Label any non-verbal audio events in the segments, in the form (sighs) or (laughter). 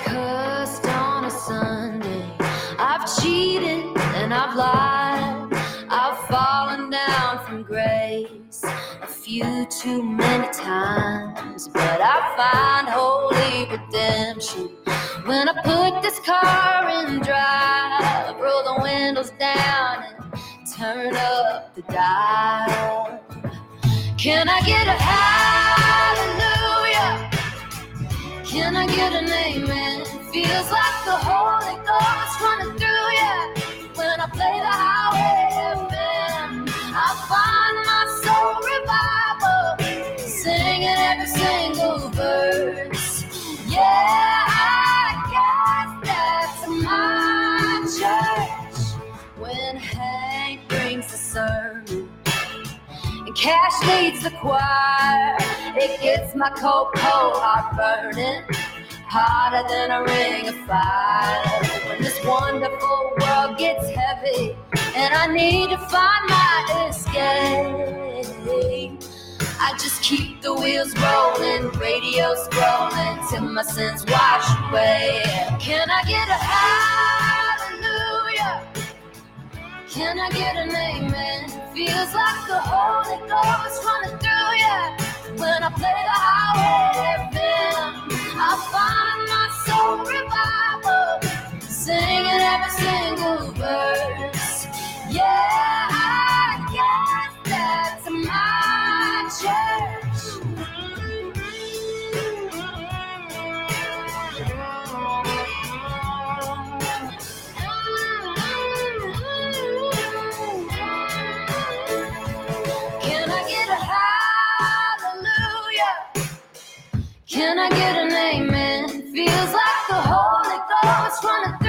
Cursed on a Sunday. I've cheated and I've lied. I've fallen down from grace a few too many times. But I find holy redemption when I put this car in drive. Roll the windows down and turn up the dial. Can I get a hallelujah? Can I get an amen? Feels like the Holy Ghost running through ya. When I play the highway Cash leads the choir. It gets my cold heart burning, hotter than a ring of fire. When this wonderful world gets heavy, and I need to find my escape. I just keep the wheels rolling, radio scrolling till my sins wash away. Can I get a hallelujah? Can I get an amen? Feels like the Holy Ghost running through ya. When I play the highway FM, I find my soul revival, singing every single verse. Yeah, I guess that's my church. Can I get an amen? Feels like the Holy Ghost running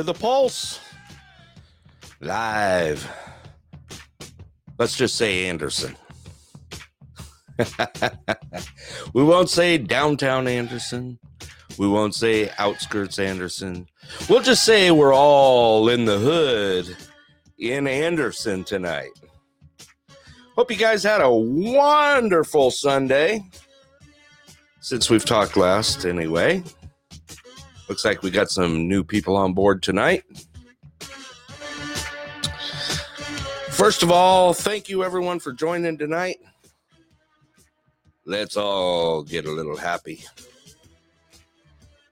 to the Pulse. Live. Let's just say Anderson. (laughs) we won't say downtown Anderson. We won't say outskirts Anderson. We'll just say we're all in the hood in Anderson tonight. Hope you guys had a wonderful Sunday. Since we've talked last, anyway. Looks like we got some new people on board tonight. First of all, thank you everyone for joining tonight. Let's all get a little happy.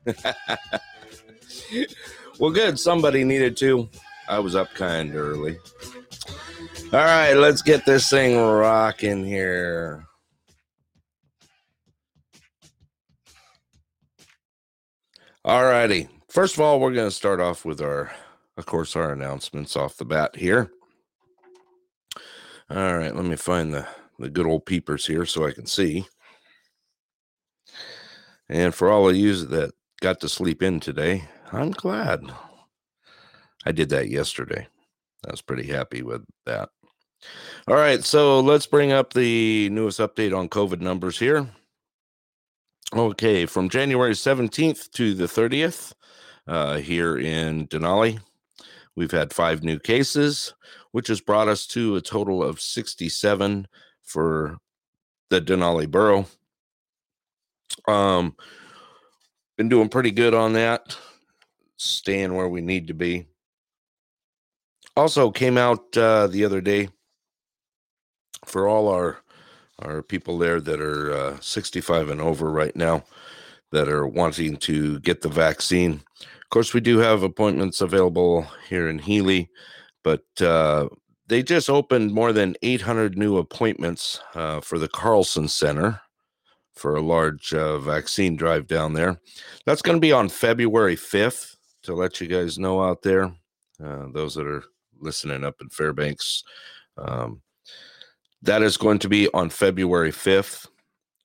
(laughs) well, good. Somebody needed to. I was up kind of early. All right, let's get this thing rocking here. All righty. First of all, we're going to start off with our, of course, our announcements off the bat here. All right, let me find the, the good old peepers here so I can see. And for all of you that got to sleep in today, I'm glad. I did that yesterday. I was pretty happy with that. All right, so let's bring up the newest update on COVID numbers here. Okay, from January 17th to the 30th, uh, here in Denali, we've had five new cases, which has brought us to a total of 67 for the Denali borough. Um, been doing pretty good on that, staying where we need to be. Also, came out uh, the other day for all our our people there that are uh, 65 and over right now that are wanting to get the vaccine. Of course, we do have appointments available here in Healy, but uh, they just opened more than 800 new appointments uh, for the Carlson Center for a large uh, vaccine drive down there. That's going to be on February 5th to let you guys know out there, uh, those that are listening up in Fairbanks. Um, that is going to be on February 5th.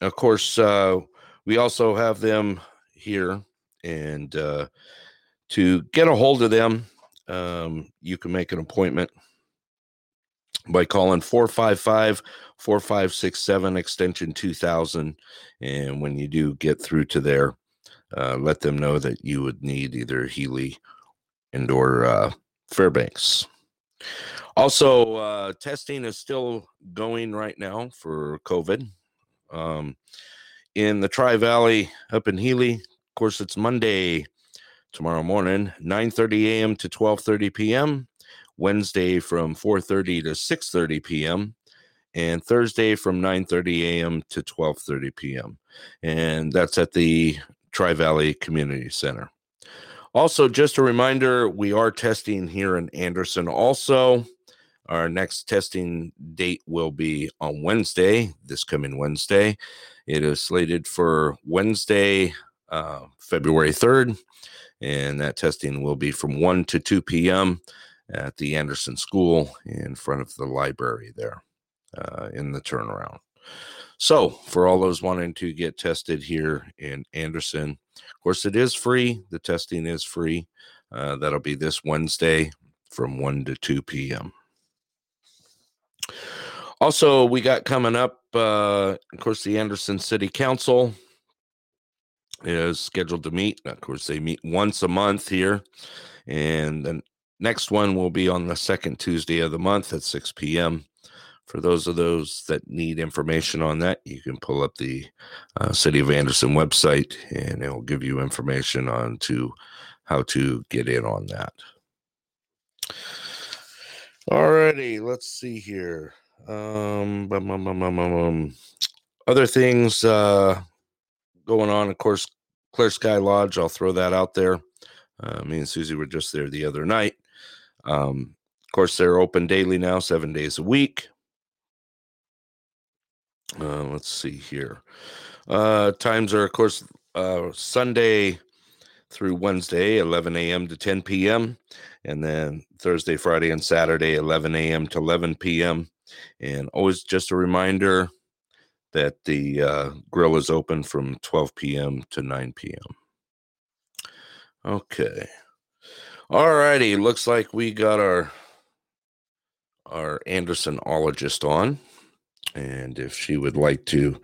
Of course, uh, we also have them here, and uh, to get a hold of them, um, you can make an appointment by calling 455 4567 extension 2000. And when you do get through to there, uh, let them know that you would need either Healy and or uh, Fairbanks. Also, uh, testing is still going right now for COVID. Um, in the Tri Valley up in Healy, of course, it's Monday tomorrow morning, 9:30 a.m. to 12:30 p.m. Wednesday from 4:30 to 6:30 p.m. and Thursday from 9:30 a.m. to 12:30 p.m. And that's at the Tri Valley Community Center. Also, just a reminder, we are testing here in Anderson also. Our next testing date will be on Wednesday, this coming Wednesday. It is slated for Wednesday, uh, February 3rd, and that testing will be from 1 to 2 p.m. at the Anderson School in front of the library there uh, in the turnaround. So, for all those wanting to get tested here in Anderson, of course, it is free. The testing is free. Uh, that'll be this Wednesday, from 1 to 2 p.m. Also, we got coming up, uh, of course, the Anderson City Council is scheduled to meet. Of course, they meet once a month here. And the next one will be on the second Tuesday of the month at 6 p.m. For those of those that need information on that, you can pull up the uh, City of Anderson website and it will give you information on to how to get in on that. Alrighty, let's see here. Um, bum, bum, bum, other things uh, going on, of course, Clear Sky Lodge. I'll throw that out there. Uh, me and Susie were just there the other night. Um, of course, they're open daily now, seven days a week. Uh, let's see here. Uh, times are, of course, uh, Sunday through Wednesday, 11 a.m. to 10 p.m., and then Thursday, Friday, and Saturday, 11 a.m. to 11 p.m. And always just a reminder that the uh, grill is open from 12 p.m. to 9 p.m. Okay. All righty. Looks like we got our our Andersonologist on. And if she would like to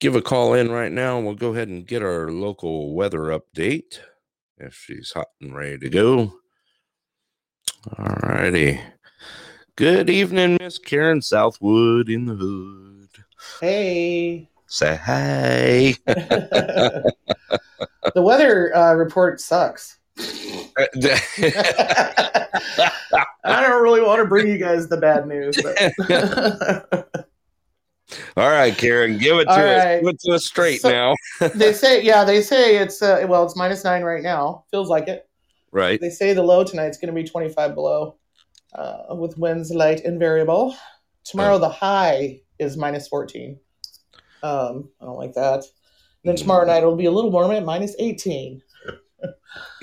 give a call in right now, and we'll go ahead and get our local weather update if she's hot and ready to go. All righty. Good evening, Miss Karen Southwood in the hood. Hey. Say hi. (laughs) the weather uh, report sucks. (laughs) (laughs) I don't really want to bring you guys the bad news. But All right, Karen, give it to All us. right. Give it to us straight So- now. (laughs) they say, yeah, they say it's uh, well, it's minus nine right now. Feels like it. Right. They say the low tonight's going to be 25 below, uh, with winds light and variable. Tomorrow the high is minus 14. Um, I don't like that. And then tomorrow night it'll be a little warmer at minus 18. (laughs)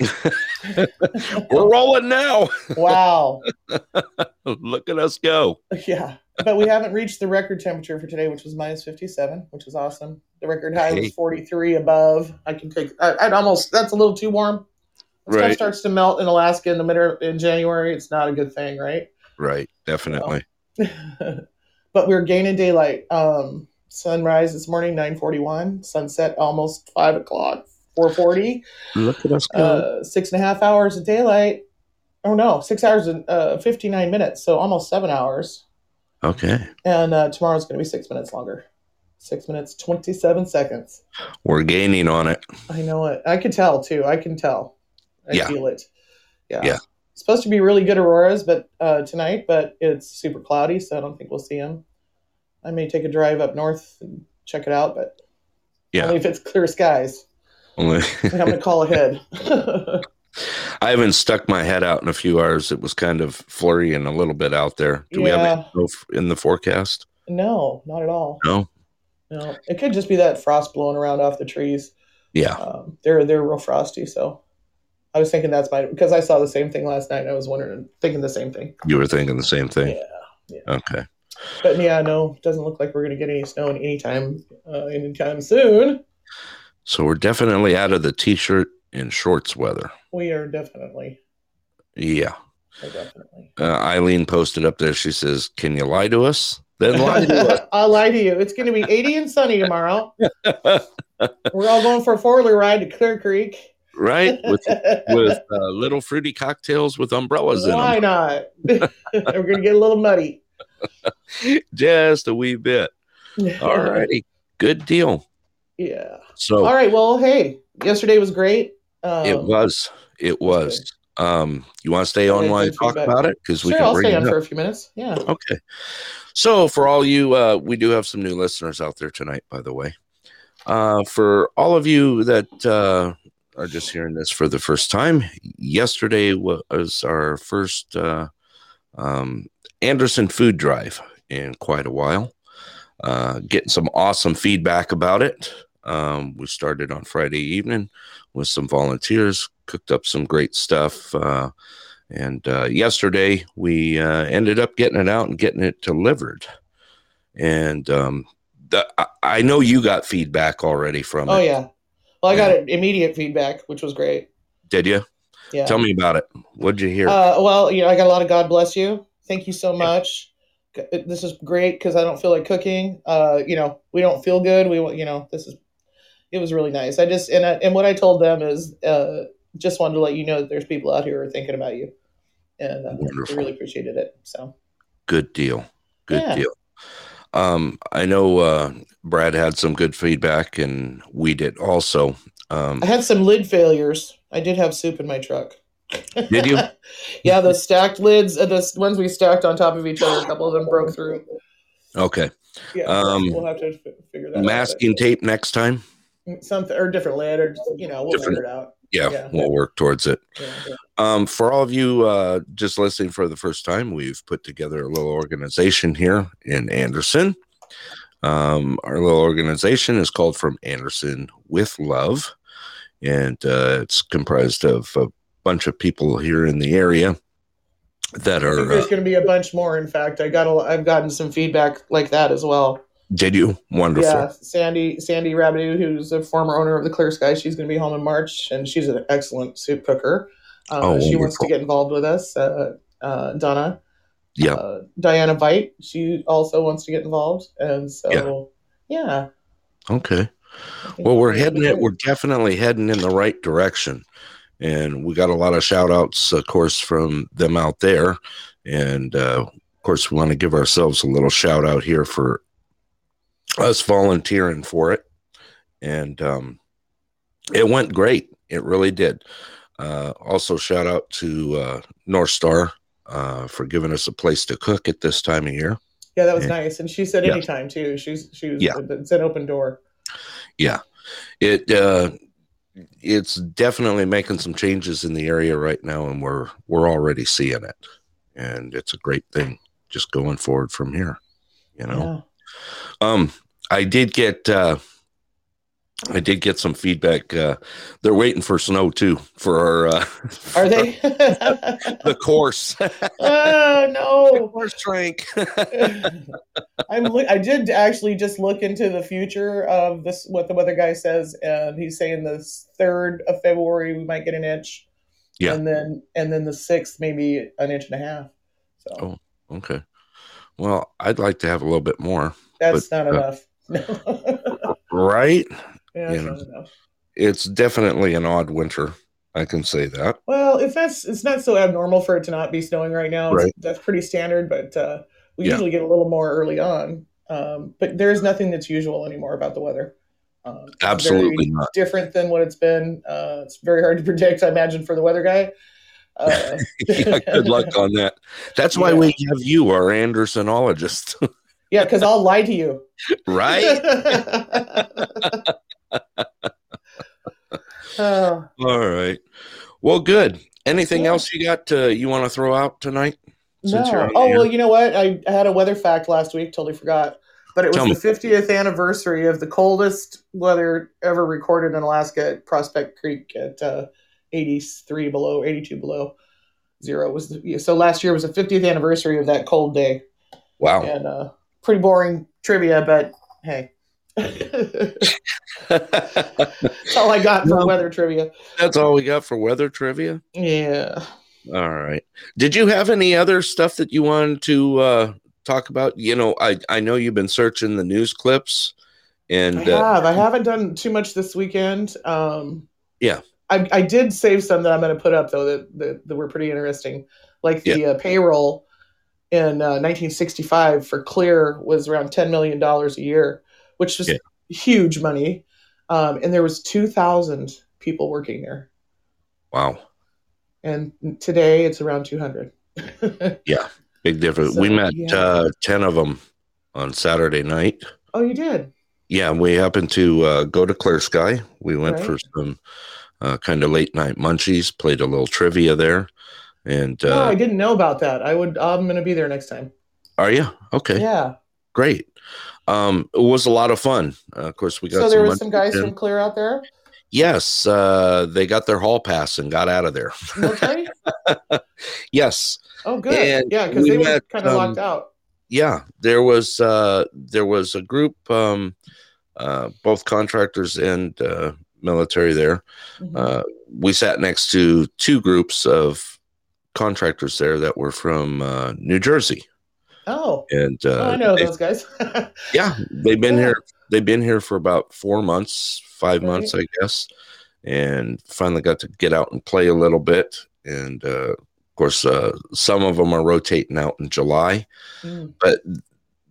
We're rolling now. Wow. (laughs) Look at us go. Yeah, but we haven't reached the record temperature for today, which was minus 57, which is awesome. The record high Hey. was 43 above. I can take, I, I'd almost, that's a little too warm. Stuff Right. starts to melt in Alaska in the middle in January. It's not a good thing, right? Right. Definitely. (laughs) but we're gaining daylight. Um, sunrise this morning, 941. Sunset almost 5 o'clock, 440. Look at us go. Uh, six and a half hours of daylight. Oh no, six hours and uh, 59 minutes. So almost seven hours. Okay. And uh, tomorrow's going to be six minutes longer. Six minutes, 27 seconds. We're gaining on it. I know it. I can tell too. I can tell. I Yeah. feel it. Yeah. Yeah. Supposed to be really good auroras, but uh, tonight, but it's super cloudy, so I don't think we'll see them. I may take a drive up north and check it out, but Yeah. only if it's clear skies. Only- I'm going to call ahead. (laughs) (laughs) I haven't stuck my head out in a few hours. It was kind of flurry and a little bit out there. Do we have Yeah. it in the forecast? no, not at all. No. No, it could just be that frost blowing around off the trees. Yeah. Um, they're they're real frosty, so I was thinking that's my because I saw the same thing last night. and I was wondering, thinking the same thing. You were thinking the same thing. Yeah, Okay. but yeah, no, doesn't look like we're gonna get any snow anytime uh, anytime soon. So we're definitely out of the t-shirt and shorts weather. We are definitely, Yeah. we're definitely. Uh, Eileen posted up there. She says, "Can you lie to us?" Then lie to us. (laughs) I'll lie to you. It's going to be 80 and sunny tomorrow. (laughs) We're all going for a four wheeler ride to Clear Creek. right? With (laughs) with uh, little fruity cocktails with umbrellas in them. Why not? We're going to get a little muddy. just a wee bit. All righty, good deal. Yeah. So All right. Well, hey, yesterday was great. Um, it was, it was. Um, you want to stay on Okay, while I talk about it because we Sure, can I'll bring stay on for a few minutes. Yeah. Okay. So for all you, uh, we do have some new listeners out there tonight, by the way. Uh, for all of you that uh, are just hearing this for the first time, yesterday was our first uh, um, Anderson food drive in quite a while. Uh, getting some awesome feedback about it. Um, we started on Friday evening with some volunteers, cooked up some great stuff. Uh, and uh, yesterday we uh, ended up getting it out and getting it delivered. And um, the, I, I know you got feedback already from Oh it. yeah. Well, I got immediate feedback, which was great. Did you? Yeah. Tell me about it. What'd you hear? Uh, well, you know, I got a lot of God bless you. Thank you so much. This is great because I don't feel like cooking. Uh, you know, we don't feel good. We, want- you know, this is. It was really nice. I just and I, and what I told them is uh, just wanted to let you know that there's people out here who are thinking about you, and uh, we really appreciated it. So Good deal. Good Yeah. deal. Um, I know uh, Brad had some good feedback, and we did also. Um, I had some lid failures. I did have soup in my truck. Did you? (laughs) yeah, the stacked lids, uh, the ones we stacked on top of each other. A couple of them broke through. okay. Yeah, Um, we'll have to figure that out. Masking tape next time. But something or different lid, or just, you know, we'll Different- figure it out. Yeah, Yeah. we'll work towards it. Yeah, yeah. Um, for all of you uh, just listening for the first time, we've put together a little organization here in Anderson. Um, our little organization is called From Anderson with Love, and uh, it's comprised of a bunch of people here in the area that are. there's Uh, going to be a bunch more. In fact, I got a, I've gotten some feedback like that as well. Did you? Wonderful. Yeah, Sandy Sandy Rabideau, who's a former owner of the Clear Sky, she's going to be home in March, and she's an excellent soup cooker. Uh, Oh, she wants to get involved with us. Uh, uh, Donna, Yeah. uh, Diana Veit, she also wants to get involved, and so yeah. Okay. Well, we're heading it. We're definitely heading in the right direction, and we got a lot of shout outs, of course, from them out there, and uh, of course, we want to give ourselves a little shout out here for us volunteering for it, and um, it went great. It really did. Uh, also, shout out to uh, North Star uh, for giving us a place to cook at this time of year. Yeah, that was Yeah. nice, and she said Yeah. anytime too. She's she was Yeah. it's an open door. yeah it uh it's definitely making some changes in the area right now and we're we're already seeing it and it's a great thing just going forward from here you know um i did get uh i did get some feedback uh they're waiting for snow too for our uh Are they? (laughs) the course (laughs) oh no. course drink (laughs) I'm. I did actually just look into the future of this. What the weather guy says, and he's saying the third of February we might get an inch. Yeah. And then and then the sixth maybe an inch and a half. So Oh. okay well i'd like to have a little bit more that's but, not uh, enough. (laughs) No. right yeah, you know. enough. it's definitely an odd winter i can say that Well, if that's it's not so abnormal for it to not be snowing right now. Right. That's pretty standard, but uh, we Yeah. usually get a little more early on. Um, but there's nothing that's usual anymore about the weather. Um, Absolutely not. different than what it's been. Uh, it's very hard to predict. I imagine for the weather guy. Uh, (laughs) yeah, good luck (laughs) on that. That's why Yeah. we have you, our Andersonologist, yeah, because I'll lie to you. right? (laughs) (laughs) Oh, All right. Well, good. Anything Yeah. else you got uh, you want to throw out tonight? No. Oh well, you know what? I, I had a weather fact last week. Totally forgot. But it was Tell me. the 50th anniversary of the coldest weather ever recorded in Alaska at Prospect Creek at uh, 83 below, 82 below zero. Was the, so last year was the 50th anniversary of that cold day, Wow. and uh, pretty boring trivia, but hey. (laughs) That's all I got for weather trivia. That's all we got for weather trivia. Yeah. All right. Did you have any other stuff that you wanted to uh, talk about? You know, I I know you've been searching the news clips, and I uh, have. I haven't done too much this weekend. Um, Yeah. I, I did save some that I'm going to put up though that, that that were pretty interesting. Like the uh, payroll in uh, 1965 for Clear was around 10 million dollars a year, which was Yeah. huge money. Um, and there was 2,000 people working there, wow, and today it's around 200. (laughs) yeah, big difference. So, we met yeah. uh, ten of them on Saturday night. oh, you did? Yeah, we happened to uh, go to Clear Sky. We went Right. for some uh, kind of late night munchies, played a little trivia there. And oh, uh, I didn't know about that. I would. I'm going to be there next time. are you okay? Yeah. Great. Um, it was a lot of fun. Uh, of course, we got So there was some guys in. from Clear out there. Yes, uh, they got their hall pass and got out of there. Okay. (laughs) yes, Oh, good. And yeah, because we they were kind of um, locked out. yeah. There was uh, there was a group, um, uh, both contractors and uh, military there. Mhm. Uh, we sat next to two groups of contractors there that were from uh, New Jersey, oh, and uh, oh, I know those guys. (laughs) yeah, they've been Yeah. here. They've been here for about four months, five Right. months, I guess, and finally got to get out and play a little bit. And uh, of course, uh, some of them are rotating out in July, Mm. but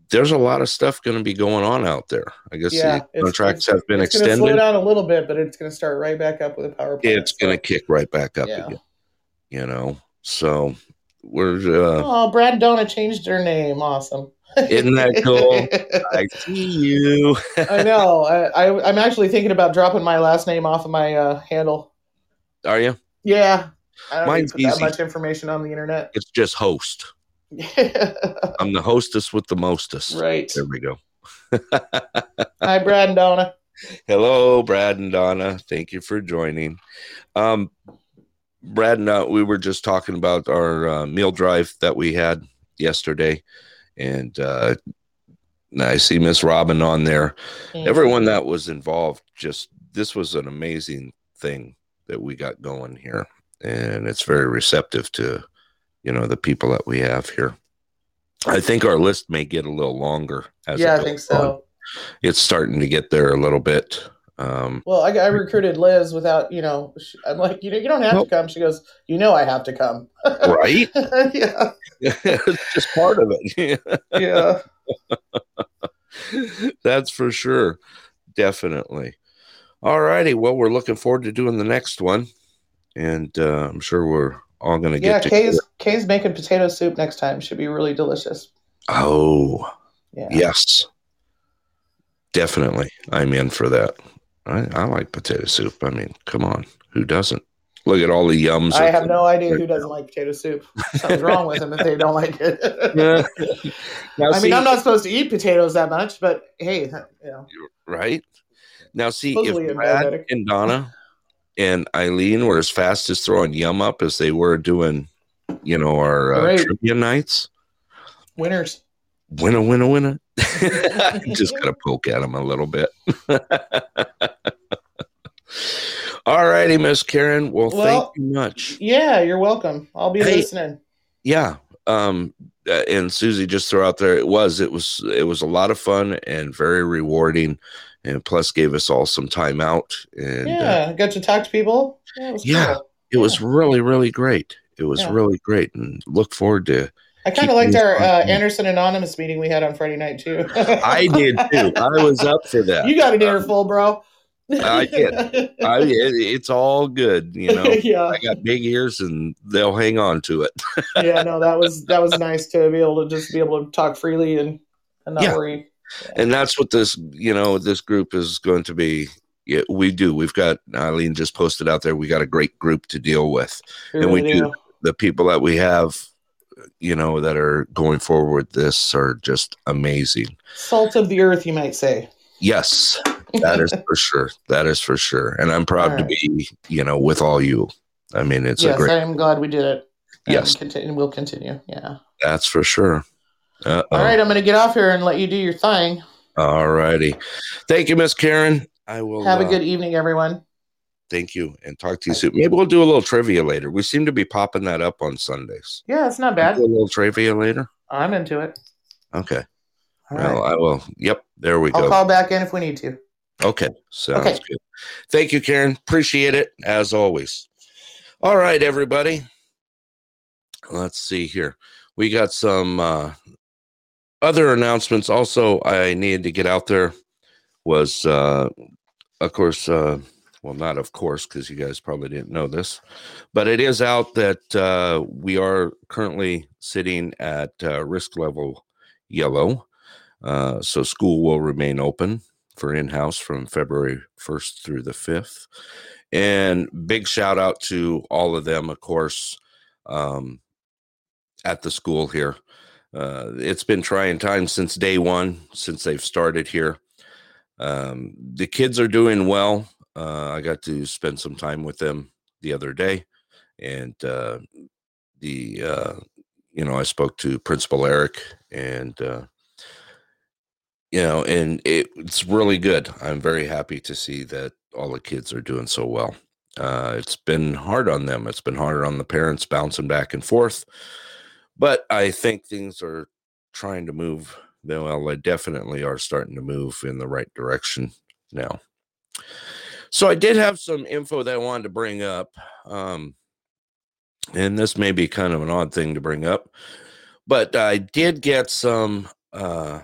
there's a lot of stuff going to be going on out there. I guess Yeah, the contracts have been it's going to slow extended. down a little bit, but it's going to start right back up with a power plant. It's going to kick right back up Yeah. again. You know, so we're. Uh, Oh, Brad and Donna changed their name. Awesome. Isn't that cool? (laughs) I see you. I know. I, I I'm actually thinking about dropping my last name off of my uh, handle. Are you? Yeah. I don't Mine's need to put easy. that much information on the internet. It's just host. (laughs) I'm the hostess with the mostest. right. There we go. (laughs) Hi, Brad and Donna. Hello, Brad and Donna. Thank you for joining. Um, Brad and uh, we were just talking about our uh, meal drive that we had yesterday, and uh, I see Miss Robin on there. Everyone that was involved, just this was an amazing thing that we got going here, and it's very receptive to, you know, the people that we have here. I think our list may get a little longer. As Yeah, I think on. so. It's starting to get there a little bit. Um, Well, I, I recruited Liz without, you know, sh- I'm like, you know, you don't have Nope. to come. She goes, you know, I have to come. right? (laughs) yeah. (laughs) it's just part of it. (laughs) Yeah. That's for sure. Definitely. All righty. Well, we're looking forward to doing the next one. And uh, I'm sure we're all going to Yeah. get to. Kay's, Kay's making potato soup next time. Should be really delicious. Oh, Yeah. yes. Definitely. I'm in for that. I, I like potato soup. I mean, come on. Who doesn't? Look at all the yums. I have no idea who doesn't like potato soup. Something's wrong with them if they don't like it. (laughs) now, I see, mean, I'm not supposed to eat potatoes that much, but hey, you know, right? Now, see, Supposedly if Brad diabetic. and Donna and Eileen were as fast as throwing yum up as they were doing, you know, our uh, Right. trivia nights, winners. Winner, winner, winner. (laughs) (laughs) Just got to poke at him a little bit. (laughs) All righty, Miss Karen. Well, Well, thank you much. Yeah, you're welcome. I'll be Hey. listening. Yeah. Um, uh, and Susie, just threw out there, it was, it was, it was a lot of fun and very rewarding, and plus gave us all some time out. And uh, yeah, I got to talk to people. Yeah, it was Yeah. cool. it was really, really great. It was Yeah. really great, and look forward to. I kind of liked our uh. Anderson Anonymous meeting we had on Friday night too. (laughs) I did too. I was up for that. You got an earful, bro. I did. (laughs) I, it, it's all good, you know. (laughs) yeah, I got big ears, and they'll hang on to it. yeah. No, that was that was nice to be able to just be able to talk freely and, and not Yeah. worry. and that's what this you know this group is going to be yeah, we do we've got eileen just posted out there we got a great group to deal with We And we really do. the people that we have you know that are going forward with this are just amazing Salt of the earth, you might say. yes that is for (laughs) sure that is for sure and i'm proud All to be you know with all you i mean it's a yes, great I am glad we did it. And Yes. continue, we'll continue. Yeah. that's for sure Uh-oh. All right, I'm going to get off here and let you do your thing. all righty thank you miss karen i will Have a uh, good evening, everyone. Thank you, and talk to you soon. Maybe we'll do a little trivia later. We seem to be popping that up on Sundays. Yeah, it's not bad. Do a little trivia later. I'm into it. Okay. All well, right. I will. Yep. There we go. I'll call back in if we need to. Okay. Sounds Okay. good. Thank you, Karen. Appreciate it as always. All right, everybody. Let's see here. We got some uh, other announcements. Also, I needed to get out there. Was uh, of course, uh, well, not of course, because you guys probably didn't know this, but it is out that uh, we are currently sitting at uh, risk level yellow. Uh, so school will remain open for in-house from February 1st through the 5th. And big shout out to all of them, of course, um, at the school here. Uh, it's been trying times since day one, since they've started here. Um, the kids are doing well. Uh, I got to spend some time with them the other day, and uh, the uh, you know I spoke to Principal Eric, and uh, you know, and it, it's really good. I'm very happy to see that all the kids are doing so well. Uh, it's been hard on them. It's been harder on the parents bouncing back and forth, but I think things are trying to move. Well, they definitely are starting to move in the right direction now. So I did have some info that I wanted to bring up. Um, and this may be kind of an odd thing to bring up, but I did get some uh,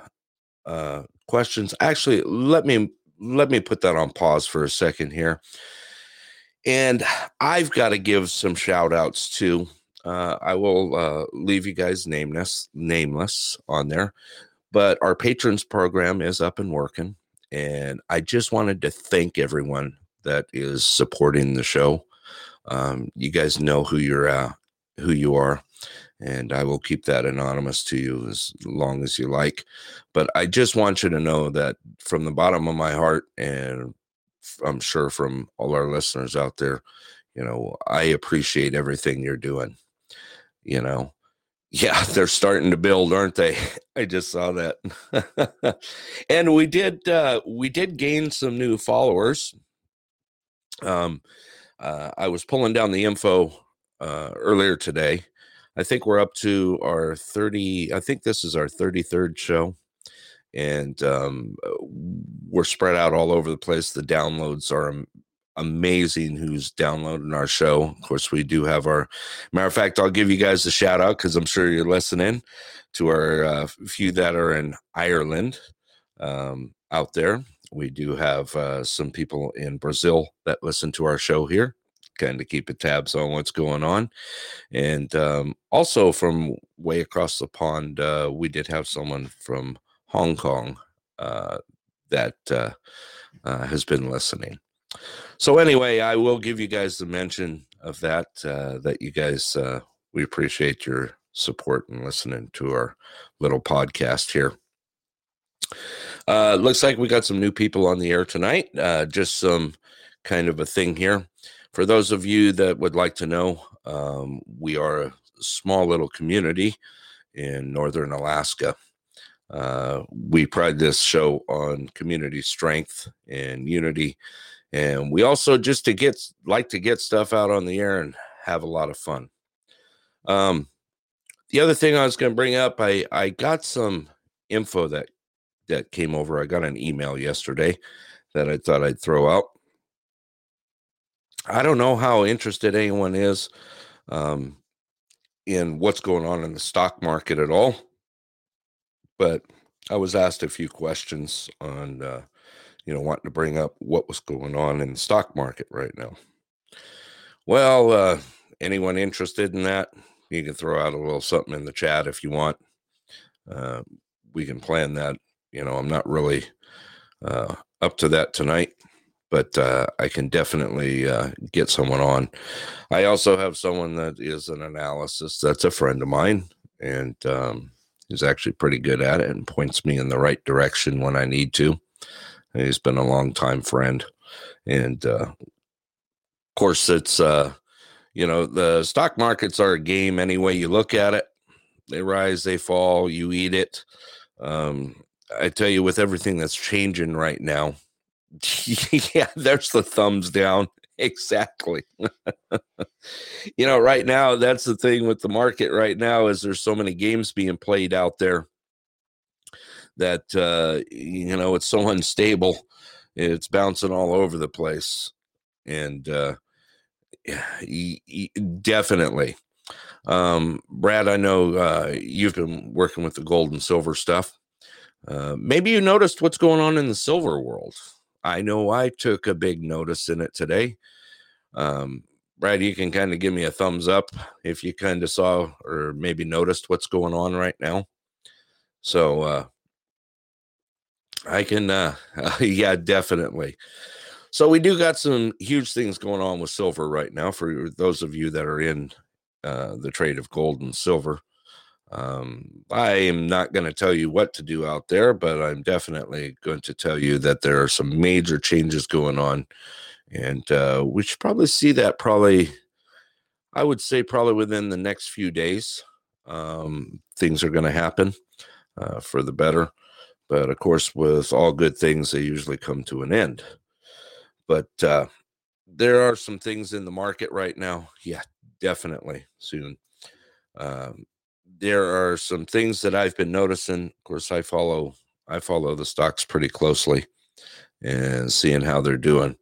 uh, questions. Actually, let me let me put that on pause for a second here. And I've got to give some shout outs to. Uh, I will uh, leave you guys nameless, nameless on there, but our patrons program is up and working, and I just wanted to thank everyone that is supporting the show. Um, you guys know who you're uh, who you are, and I will keep that anonymous to you as long as you like. But I just want you to know that from the bottom of my heart, and I'm sure from all our listeners out there, you know, I appreciate everything you're doing. You know, yeah, (laughs) they're starting to build, aren't they? (laughs) I just saw that. (laughs) and we did uh we did gain some new followers. Um uh I was pulling down the info uh earlier today. I think we're up to our 30 I think this is our 33rd show and um we're spread out all over the place. The downloads are amazing who's downloading our show. Of course, we do have our matter of fact, I'll give you guys a shout out because I'm sure you're listening to our uh, few that are in Ireland um, out there. We do have uh, some people in Brazil that listen to our show here, kind of keep a tabs on what's going on. And um, also from way across the pond, uh, we did have someone from Hong Kong uh, that uh, uh, has been listening. So anyway, I will give you guys the mention of that. Uh, that you guys, uh, we appreciate your support and listening to our little podcast here. Uh, looks like we got some new people on the air tonight. Uh, just some kind of a thing here. For those of you that would like to know, um, we are a small little community in northern Alaska. Uh, we pride this show on community strength and unity and we also just to get like to get stuff out on the air and have a lot of fun. Um the other thing i was going to bring up i i got some info that that came over. I got an email yesterday that i thought i'd throw out. I don't know how interested anyone is um in what's going on in the stock market at all but i was asked a few questions on uh you know, wanting to bring up what was going on in the stock market right now. Well, uh, anyone interested in that, you can throw out a little something in the chat if you want. Uh, we can plan that. You know, I'm not really uh, up to that tonight, but uh, I can definitely uh, get someone on. I also have someone that is an analysis that's a friend of mine and um, is actually pretty good at it and points me in the right direction when I need to. He's been a long time friend, and uh, of course, it's uh, you know the stock markets are a game any way you look at it. They rise, they fall, you eat it. Um, I tell you, with everything that's changing right now, (laughs) yeah, there's the thumbs down. (laughs) Exactly. (laughs) you know, right now, that's the thing with the market right now is there's so many games being played out there that uh, you know it's so unstable. It's bouncing all over the place, and uh, definitely, um, Brad. I know uh, you've been working with the gold and silver stuff. Uh, maybe you noticed what's going on in the silver world. I know I took a big notice in it today. Um, Brad, you can kind of give me a thumbs up if you kind of saw or maybe noticed what's going on right now. So, uh, I can, uh, uh, (laughs) yeah, definitely. So we do got some huge things going on with silver right now. For those of you that are in uh, the trade of gold and silver, um, I am not going to tell you what to do out there, but I'm definitely going to tell you that there are some major changes going on, and uh, we should probably see that probably. I would say probably within the next few days, um, things are going to happen uh, for the better But of course, with all good things, they usually come to an end. But uh, there are some things in the market right now. Yeah, definitely soon. Um, there are some things that I've been noticing. Of course, I follow I follow the stocks pretty closely and seeing how they're doing.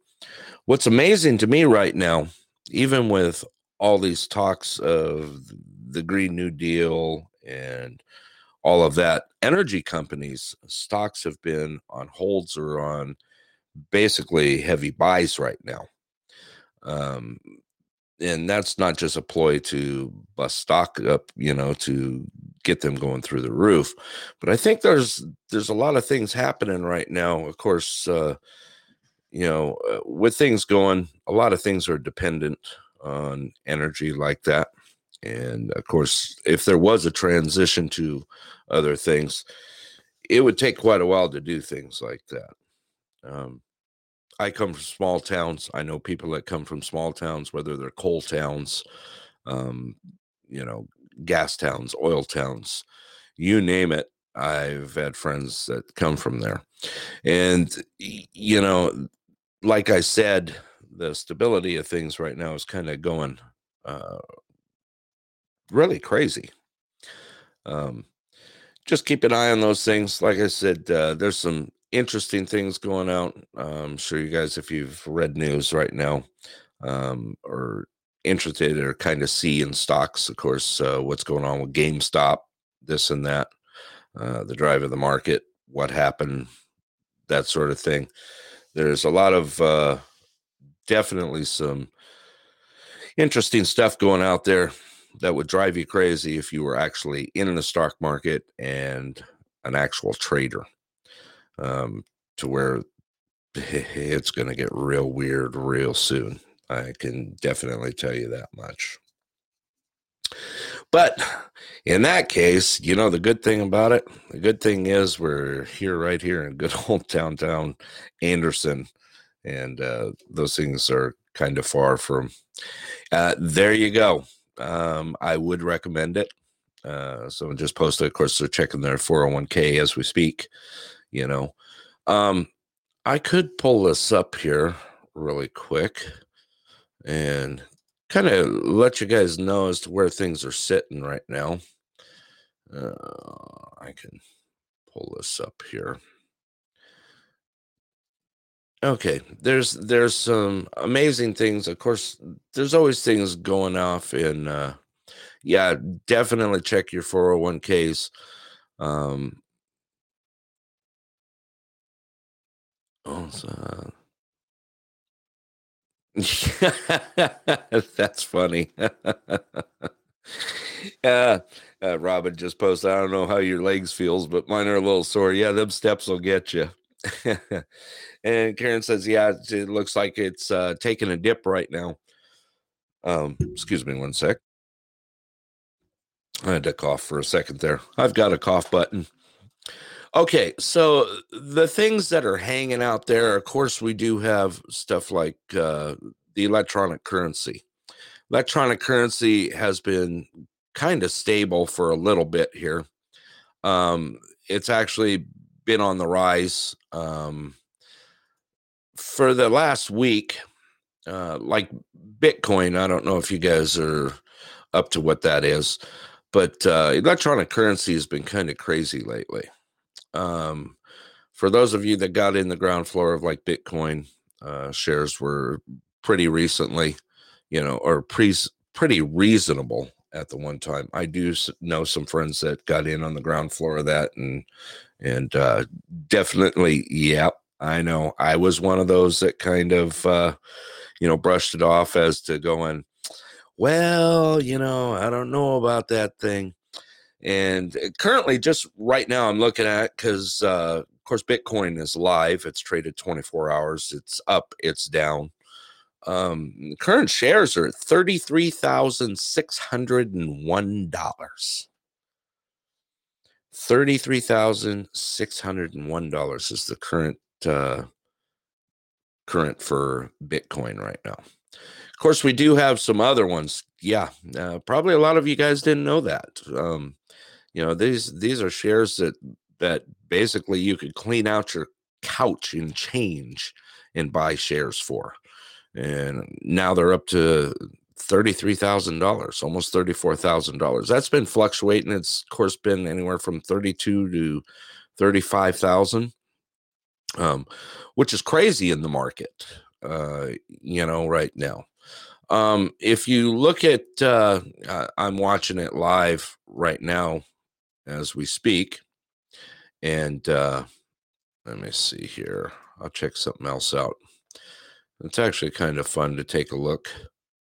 What's amazing to me right now, even with all these talks of the Green New Deal and all of that, energy companies' stocks have been on holds or on basically heavy buys right now. Um, and that's not just a ploy to bust stock up, you know, to get them going through the roof. But I think there's there's a lot of things happening right now. Of course, uh, you know, uh, with things going, a lot of things are dependent on energy like that. And of course, if there was a transition to other things, it would take quite a while to do things like that. Um, I come from small towns. I know people that come from small towns, whether they're coal towns, um, you know, gas towns, oil towns, you name it. I've had friends that come from there. And, you know, like I said, the stability of things right now is kind of going uh, really crazy. Um, just keep an eye on those things. Like I said, uh, there's some interesting things going out. I'm sure you guys, if you've read news right now, um, or interested or kind of see in stocks, of course, uh, what's going on with GameStop, this and that, uh, the drive of the market, what happened, that sort of thing. There's a lot of uh, definitely some interesting stuff going out there that would drive you crazy if you were actually in the stock market and an actual trader um, to where (laughs) it's going to get real weird real soon. I can definitely tell you that much. But in that case, you know, the good thing about it, the good thing is we're here, right here in good (laughs) old downtown Anderson. And uh, those things are kind of far from. Uh, there you go. Um, I would recommend it. Uh, someone just posted, of course, they're checking their 401k as we speak you know. Um, I could pull this up here really quick and kind of let you guys know as to where things are sitting right now. Uh, I can pull this up here. Okay, there's there's some amazing things. Of course, there's always things going off in uh yeah, definitely check your 401ks. Um Oh, (laughs) that's funny. yeah, (laughs) uh, Robin just posted. I don't know how your legs feels, but mine are a little sore. Yeah, them steps will get you. (laughs) and Karen says, "Yeah, it looks like it's uh, taking a dip right now." Um, excuse me one sec. I had to cough for a second there. I've got a cough button. Okay, so the things that are hanging out there, of course, we do have stuff like uh, the electronic currency. Electronic currency has been kind of stable for a little bit here. Um, it's actually been on the rise um, for the last week. Uh, like Bitcoin, I don't know if you guys are up to what that is, but uh, electronic currency has been kind of crazy lately. Um, for those of you that got in the ground floor of like Bitcoin, uh, shares were pretty recently, you know, or pre- pretty reasonable at the one time. I do know some friends that got in on the ground floor of that, and and uh, definitely, yeah, I know I was one of those that kind of, uh, you know, brushed it off as to going, well, you know, I don't know about that thing. And uh, currently, just right now, I'm looking at because, uh, of course, Bitcoin is live. It's traded 24 hours. It's up. It's down. Um, current shares are thirty-three thousand six hundred and one dollars. Thirty-three thousand six hundred and one dollars is the current uh, current for Bitcoin right now. Of course, we do have some other ones. Yeah, uh, probably a lot of you guys didn't know that. Um, you know these these are shares that that basically you could clean out your couch in change and buy shares for. And now they're up to $33,000, almost $34,000. That's been fluctuating. It's of course been anywhere from 32 to 35,000. Um, which is crazy in the market, uh, you know, right now. Um, if you look at, uh, I'm watching it live right now as we speak, and uh, let me see here. I'll check something else out. It's actually kind of fun to take a look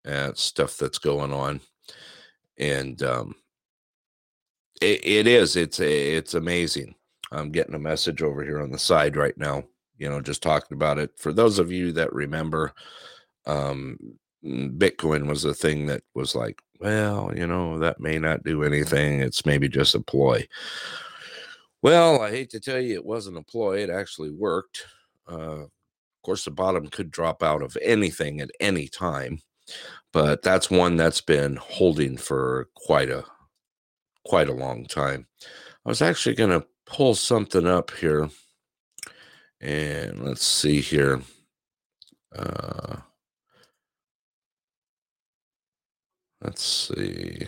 at stuff that's going on, and um, it, it is. It's it's amazing. I'm getting a message over here on the side right now. You know, just talking about it. For those of you that remember, um, Bitcoin was a thing that was like, well, you know, that may not do anything. It's maybe just a ploy. Well, I hate to tell you, it wasn't a ploy. It actually worked. Uh, of course, the bottom could drop out of anything at any time, but that's one that's been holding for quite a quite a long time. I was actually going to pull something up here, and let's see here. Uh, let's see.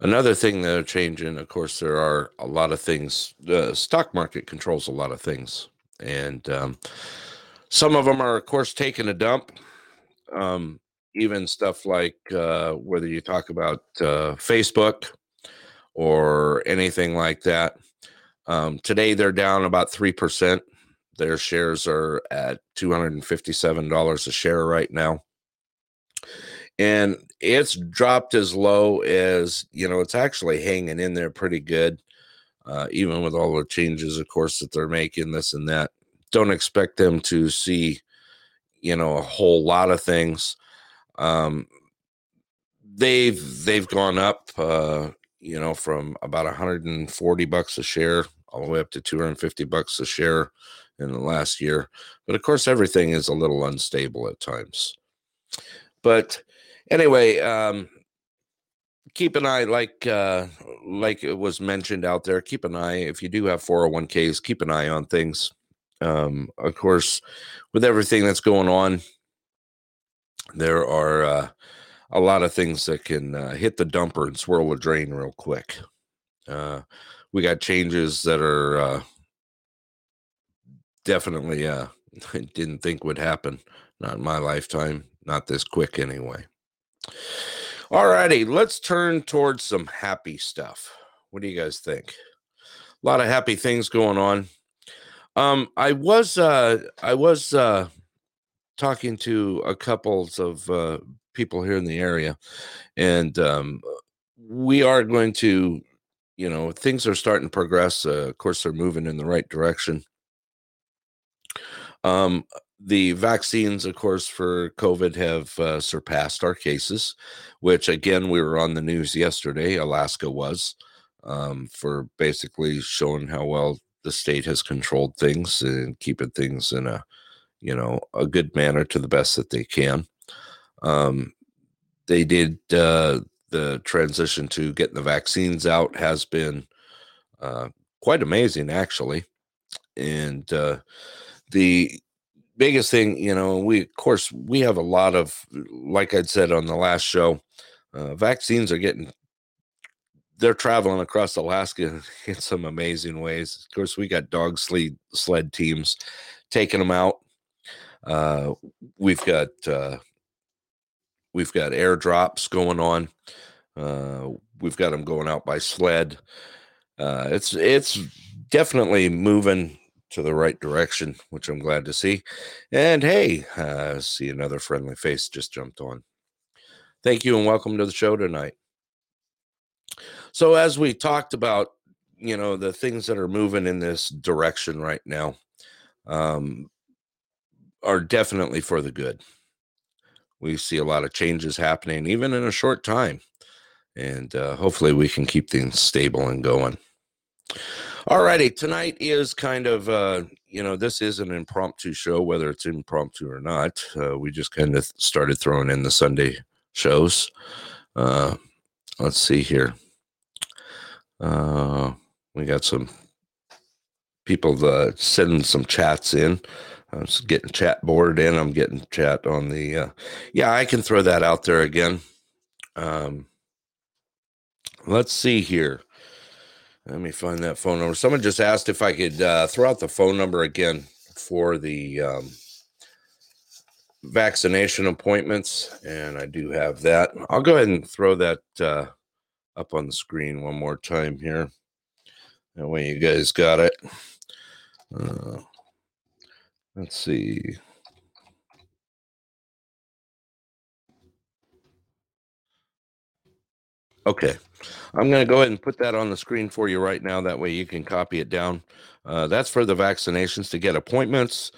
Another thing that are changing, of course, there are a lot of things. The stock market controls a lot of things, and um, some of them are, of course, taking a dump. Um, even stuff like uh, whether you talk about uh, Facebook or anything like that. Um, today, they're down about 3%. Their shares are at $257 a share right now. And it's dropped as low as, you know, it's actually hanging in there pretty good, uh, even with all the changes, of course, that they're making, this and that. Don't expect them to see, you know, a whole lot of things. Um, they've they've gone up uh, you know, from about 140 bucks a share all the way up to 250 bucks a share in the last year. But of course, everything is a little unstable at times. But anyway, um, keep an eye, like uh, like it was mentioned out there. Keep an eye if you do have 401ks. Keep an eye on things. Um, of course, with everything that's going on, there are uh, a lot of things that can uh, hit the dumper and swirl the drain real quick. Uh, we got changes that are uh, definitely uh, (laughs) didn't think would happen. Not in my lifetime, not this quick anyway. All righty, let's turn towards some happy stuff. What do you guys think? A lot of happy things going on. Um, I was uh, I was uh, talking to a couples of uh, people here in the area, and um, we are going to, you know, things are starting to progress. Uh, of course, they're moving in the right direction. Um, the vaccines, of course, for COVID have uh, surpassed our cases, which again, we were on the news yesterday. Alaska was um, for basically showing how well the state has controlled things and keeping things in a, you know, a good manner to the best that they can. Um, they did uh, the transition to getting the vaccines out has been uh, quite amazing, actually. And uh, the biggest thing, you know, we of course we have a lot of, like I'd said on the last show, uh, vaccines are getting. They're traveling across Alaska (laughs) in some amazing ways. Of course, we got dog sled sled teams taking them out. Uh, we've got uh, We've got airdrops going on. Uh, we've got them going out by sled. Uh, it's it's definitely moving to the right direction, which I'm glad to see. And hey, uh, see another friendly face just jumped on. Thank you and welcome to the show tonight. So, as we talked about, you know, the things that are moving in this direction right now um, are definitely for the good. We see a lot of changes happening even in a short time and uh, hopefully we can keep things stable and going. All righty tonight is kind of uh, you know this is an impromptu show whether it's impromptu or not uh, we just kind of started throwing in the sunday shows. Uh, let's see here Uh, we got some people uh, sending some chats in. I'm getting chat board in. I'm getting chat on the. Uh, yeah, I can throw that out there again. Um, let's see here. Let me find that phone number. Someone just asked if I could uh, throw out the phone number again for the um, vaccination appointments, and I do have that. I'll go ahead and throw that uh, up on the screen one more time here. That way, you guys got it. Uh, let's see. Okay. I'm going to go ahead and put that on the screen for you right now. That way you can copy it down. Uh, that's for the vaccinations to get appointments.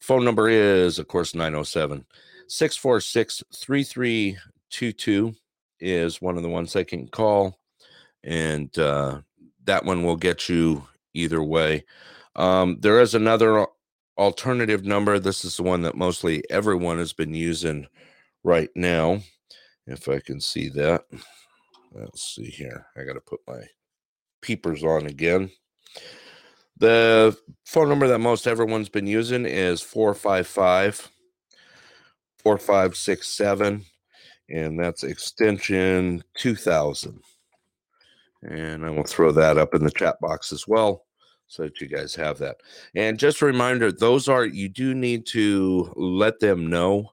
Phone number is, of course, 907 646 3322 is one of the ones they can call. And uh, that one will get you either way. Um, there is another alternative number. This is the one that mostly everyone has been using right now. If I can see that. Let's see here. I got to put my peepers on again. The phone number that most everyone's been using is 455 4567, and that's extension 2000. And I will throw that up in the chat box as well so that you guys have that. And just a reminder those are, you do need to let them know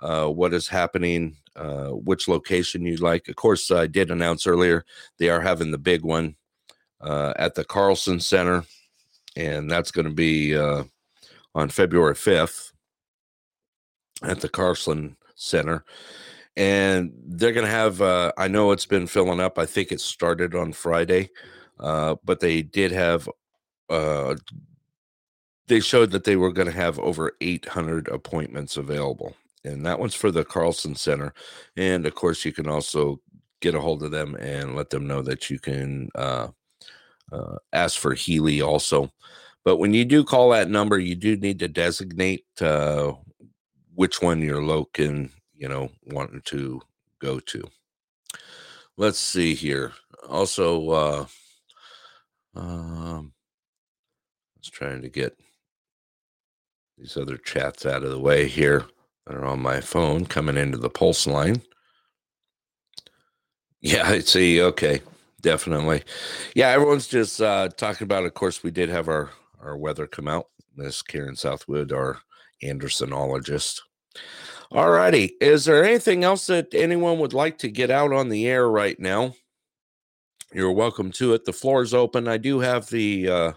uh, what is happening uh, which location you'd like. Of course, I did announce earlier they are having the big one uh, at the Carlson Center, and that's going to be uh, on February 5th at the Carlson Center. And they're going to have, uh, I know it's been filling up. I think it started on Friday, uh, but they did have, they showed that they were going to have over 800 appointments available and that one's for the Carlson Center. And of course, you can also get a hold of them and let them know that you can uh, uh, ask for Healy also. But when you do call that number, you do need to designate uh, which one you're looking, you know, wanting to go to. Let's see here. Also, uh, um, I was trying to get these other chats out of the way here that are on my phone coming into the pulse line. Yeah, I see. Okay, definitely. Yeah, everyone's just uh, talking about. Of course, we did have our our weather come out. Miss Karen Southwood, our Andersonologist. All righty. Is there anything else that anyone would like to get out on the air right now? You're welcome to it. The floor is open. I do have the uh,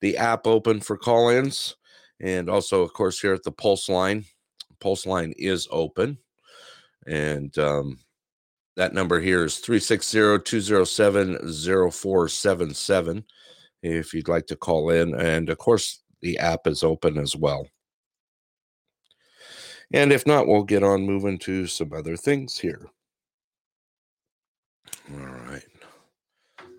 the app open for call-ins, and also, of course, here at the Pulse line pulse line is open. And um, that number here is 360 207 0477 if you'd like to call in. And of course, the app is open as well. And if not, we'll get on moving to some other things here. All right.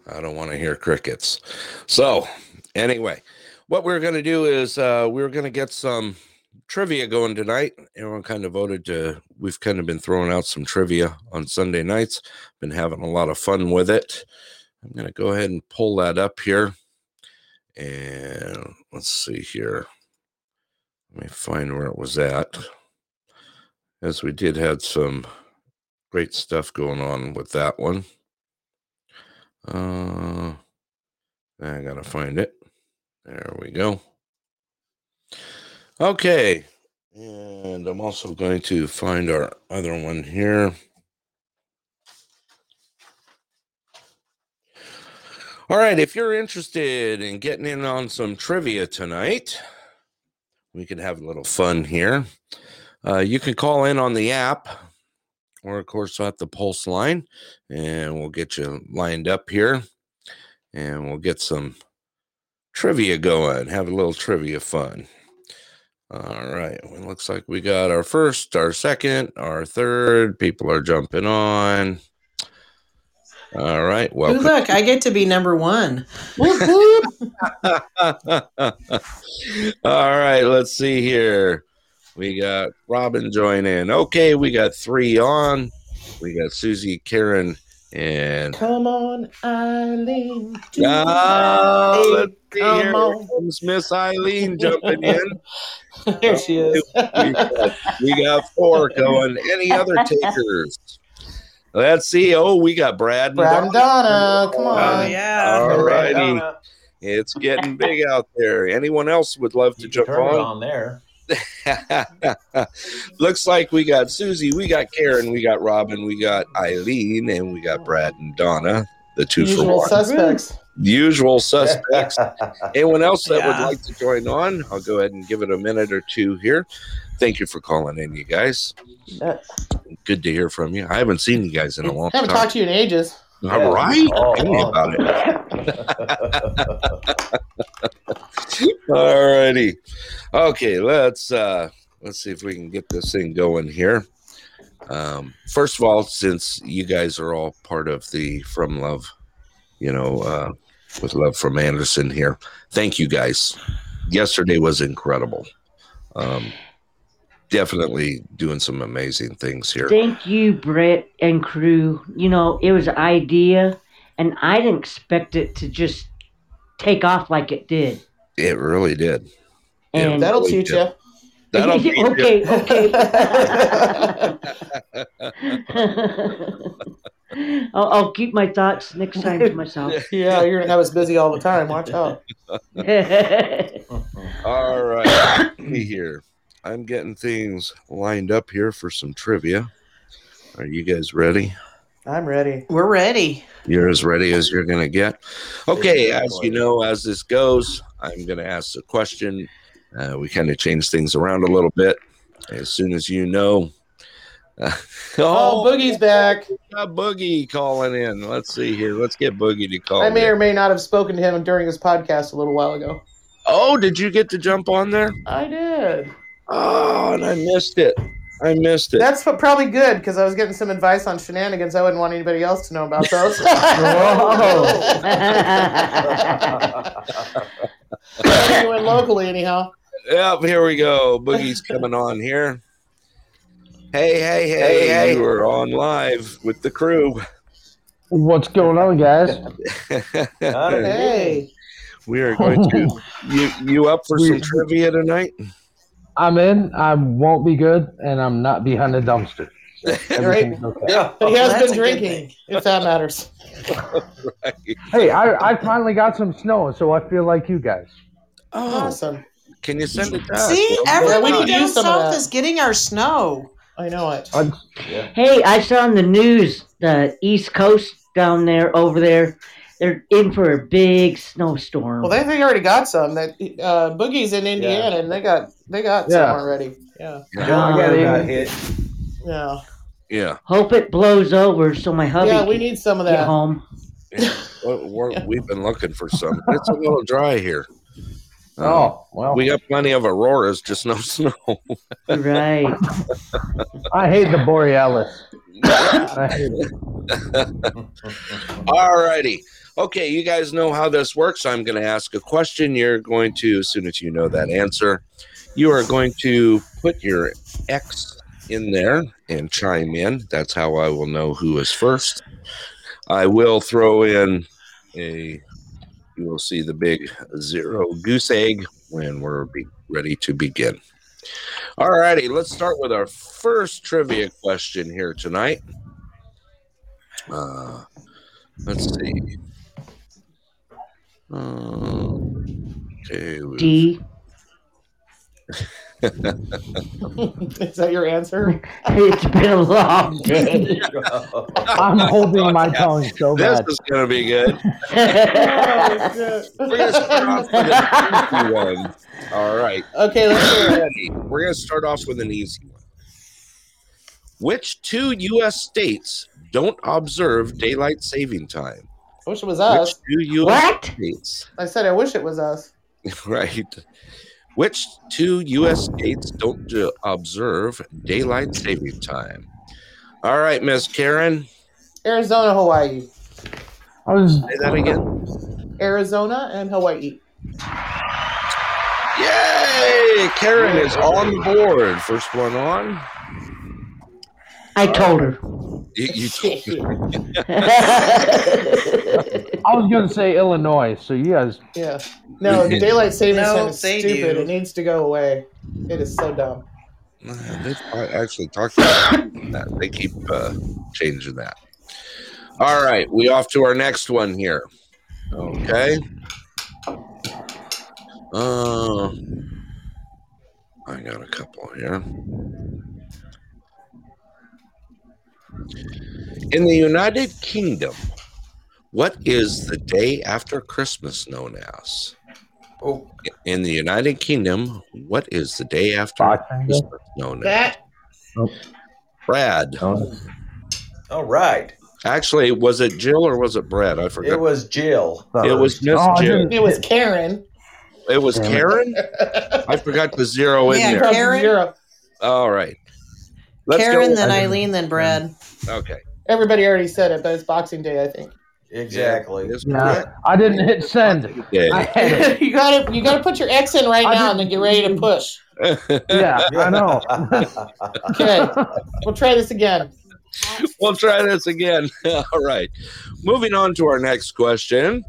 I don't want to hear crickets. So, anyway, what we're going to do is uh, we're going to get some trivia going tonight. Everyone kind of voted to, we've kind of been throwing out some trivia on Sunday nights. Been having a lot of fun with it. I'm going to go ahead and pull that up here. And let's see here. Let me find where it was at. As we did had some great stuff going on with that one. Uh, I got to find it. There we go. Okay. And I'm also going to find our other one here. All right, if you're interested in getting in on some trivia tonight, we can have a little fun here. Uh, you can call in on the app or, of course, at the Pulse line, and we'll get you lined up here and we'll get some trivia going, have a little trivia fun. All right. Well, looks like we got our first, our second, our third. People are jumping on. All right. Well, look, I get to be number one. (laughs) (laughs) All right. Let's see here. We got Robin join in. Okay. We got three on. We got Susie, Karen, And Come on, Eileen. do now ah, let's see come here on. comes Miss Eileen jumping (laughs) in. There she is. we, got, we got four going. Any other takers? Let's see. Oh, we got Brad. and Brad and Donna, come Oh, on. yeah. All righty. It's getting big out there. Anyone else would love to you jump turn it on? on there. (laughs) Looks like we got Susie, we got Karen, we got Robin, we got Eileen, and we got Brad and Donna, the two for one. suspects. Usual suspects. (laughs) Anyone else that would like to join on? I'll go ahead and give it a minute or two here. Thank you for calling in, you guys. Good to hear from you. I haven't seen you guys in a long I haven't time. talked to you in ages. All right. Oh, Tell me oh. about it. (laughs) (laughs) All righty. Okay, let's uh let's see if we can get this thing going here. Um first of all, since you guys are all part of the From Love, you know, uh with love from Anderson here. Thank you guys. Yesterday was incredible. Um definitely doing some amazing things here. Thank you, Brett and crew. You know, it was an idea, and I didn't expect it to just take off like it did. It really did. Yeah, And That'll really teach good. you. That'll teach you. okay, okay. (laughs) (laughs) I'll, I'll keep my thoughts next time to myself. (laughs) yeah, you're gonna have us busy all the time. Watch out. All right. Let's here. I'm getting things lined up here for some trivia. Are you guys ready? I'm ready. We're ready. You're as ready as you're going to get. Okay, as you know, as this goes, I'm going to ask a question. Uh, we kind of change things around a little bit. As soon as you know. (laughs) Oh, Boogie's back. we got Boogie calling in. Let's see here. Let's get Boogie to call I may in. or may not have spoken to him during his podcast a little while ago. Oh, did you get to jump on there? I did. Oh, and I missed it. I missed it. That's probably good because I was getting some advice on shenanigans. I wouldn't want anybody else to know about those. (laughs) you went locally, anyhow. Yep, here we go. Boogie's coming on here. Hey, hey, hey, Hey, hey. You are on live with the crew. What's going on, guys? (laughs) Hey, we are going to (laughs) you you up for some trivia tonight? I'm in. I won't be good, and I'm not behind a dumpster. (laughs) Everything's okay. Yeah. but he has that's been drinking, if that matters. Right. (laughs) Hey, I, I finally got some snow, so I feel like you guys. Oh, Awesome. can you send it to us? See, Will? We everyone could down use some south that. is getting our snow. I know it. I, hey, I saw on the news the East Coast down there, over there, they're in for a big snowstorm. Well, they, they already got some. That uh, Boogie's in Indiana, and they got they got Yeah. some already. Yeah, John got got hit. yeah, Yeah. Hope it blows over so my hubby yeah. We can need some of that. home. Well, we're, (laughs) we've been looking for some. It's a little dry here. Uh, oh, well, we got plenty of auroras, just no (laughs) snow. Right. (laughs) I hate the Borealis. I hate it. All righty. Okay, you guys know how this works. I'm going to ask a question. You're going to, as soon as you know that answer, you are going to put your X in there and chime in. That's how I will know who is first. I will throw in a, you will see the big zero goose egg when we're ready to begin. All righty, let's start with our first trivia question here tonight. Uh, let's see. Uh, okay. D. (laughs) Is that your answer? (laughs) It's been a long (laughs) day. I'm holding my tongue so This bad. This is going to be good. Oh, We're going to start off with an easy one. All right. okay, let's hear it. We're going to start off with an easy one. Which two U.S. states don't observe daylight saving time? I wish it was us. two U.S. what? states? I said I wish it was us. (laughs) right. Which two U.S. states don't observe daylight saving time? All right, Miss Karen. Arizona, Hawaii. I was Say that again. Arizona and Hawaii. Yay! Karen is on board. First one on. I told her. You, you (laughs) (laughs) I was going to say Illinois, so you guys. Yeah. No, the daylight savings No, time is they stupid. do. It needs to go away. It is so dumb. They've actually talked about that. They keep uh, changing that. All right, we off to our next one here. Okay. Uh, I got a couple here. In the United Kingdom, what is the day after Christmas known as? Oh, In the United Kingdom, what is the day after Boxing Day? Christmas known as? That oh. Brad. Oh, all right. Actually, was it Jill or was it Brad? I forgot. It was Jill. It was Miss Oh, Jill. it was Karen. It was Karen. I forgot to zero in Yeah, there. From Karen? Zero. All right. Let's Karen, go. then Eileen, then Brad. Okay. Everybody already said it, but it's Boxing Day, I think. Exactly. It's Nah, I didn't hit send. Yeah. I had (laughs) it. you gotta you gotta put your X in right I now and then get ready to push. (laughs) Yeah, I know. (laughs) Okay. We'll try this again. we'll try this again. All right. Moving on to our next question.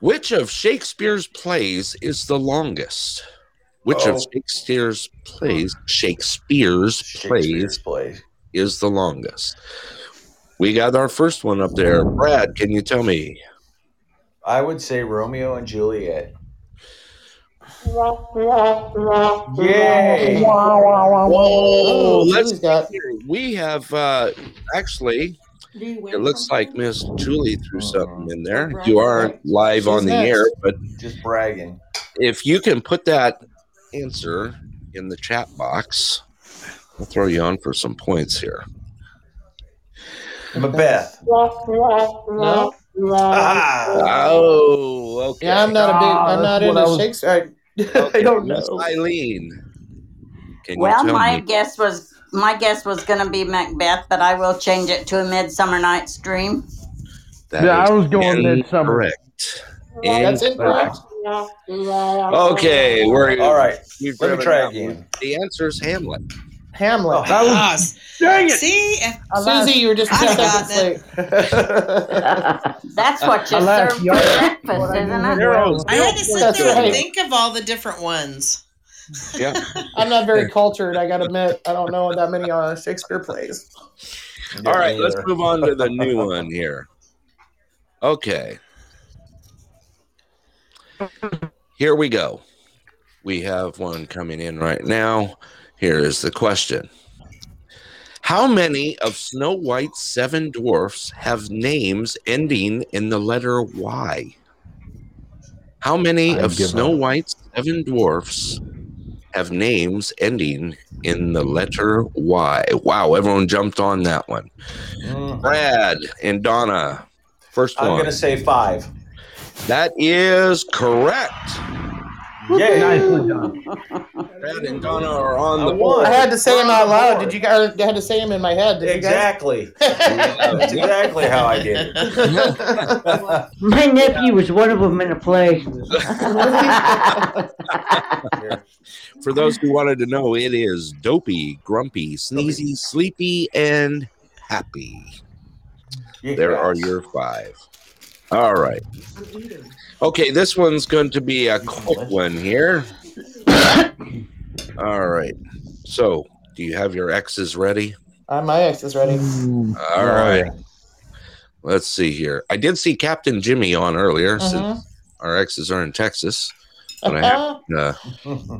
Which of Shakespeare's plays is the longest? Which Oh. of Shakespeare's plays, Shakespeare's plays, Shakespeare's plays. is the longest? We got our first one up there. Brad, can you tell me? I would say Romeo and Juliet. Yay! Oh, let's got We have uh, actually, it looks like Miss Julie threw something in there. You aren't live on the She's air, but Just bragging. if you can put that answer in the chat box, I'll throw you on for some points here. Macbeth. no. Ah, Oh, okay. Yeah, I'm not a big I'm Ah, not that's what into I was- Shakespeare. (laughs) I, Okay, I don't Miss know. Eileen. Can Well, tell my me? guess was my guess was going to be Macbeth, but I will change it to a Midsummer Night's Dream. That Yeah, I was going midsummer. incorrect. That's incorrect. Okay, we're all right. we've Let me try again. The answer is Hamlet. Hamlet. That was, dang it! see, Susie, you were just two I got seconds late. (laughs) That's what you I serve for breakfast, isn't it? Zero, I had to sit That's there right. and think of all the different ones. Yeah. (laughs) I'm not very cultured. I gotta admit, I don't know that many uh, Shakespeare plays. All right, Me let's move on to the new one here. Okay. Here we go. We have one coming in right now. Here is the question How many of Snow White's seven dwarfs have names ending in the letter Y? How many I of Snow up. White's seven dwarfs have names ending in the letter Y? Wow, everyone jumped on that one. Mm, Brad and Donna, first I'm one. gonna say five. That is correct. Yay! Nicely done. Brad and Donna are on I the board. I had to say them out loud. Did you guys? I had to say them in my head. Did Exactly. (laughs) That's you exactly how I did guys? (laughs) My nephew was one of them in a play. (laughs) For those who wanted to know, it is dopey, grumpy, sneezy, sleepy, and happy. Here. There are your five. All right. Okay, this one's going to be a quick one here. (coughs) All right. So, do you have your X's ready? uh, my ex is ready. All right. Let's see here. I did see Captain Jimmy on earlier. Mhm. Since our X's are in Texas. But I have Uh,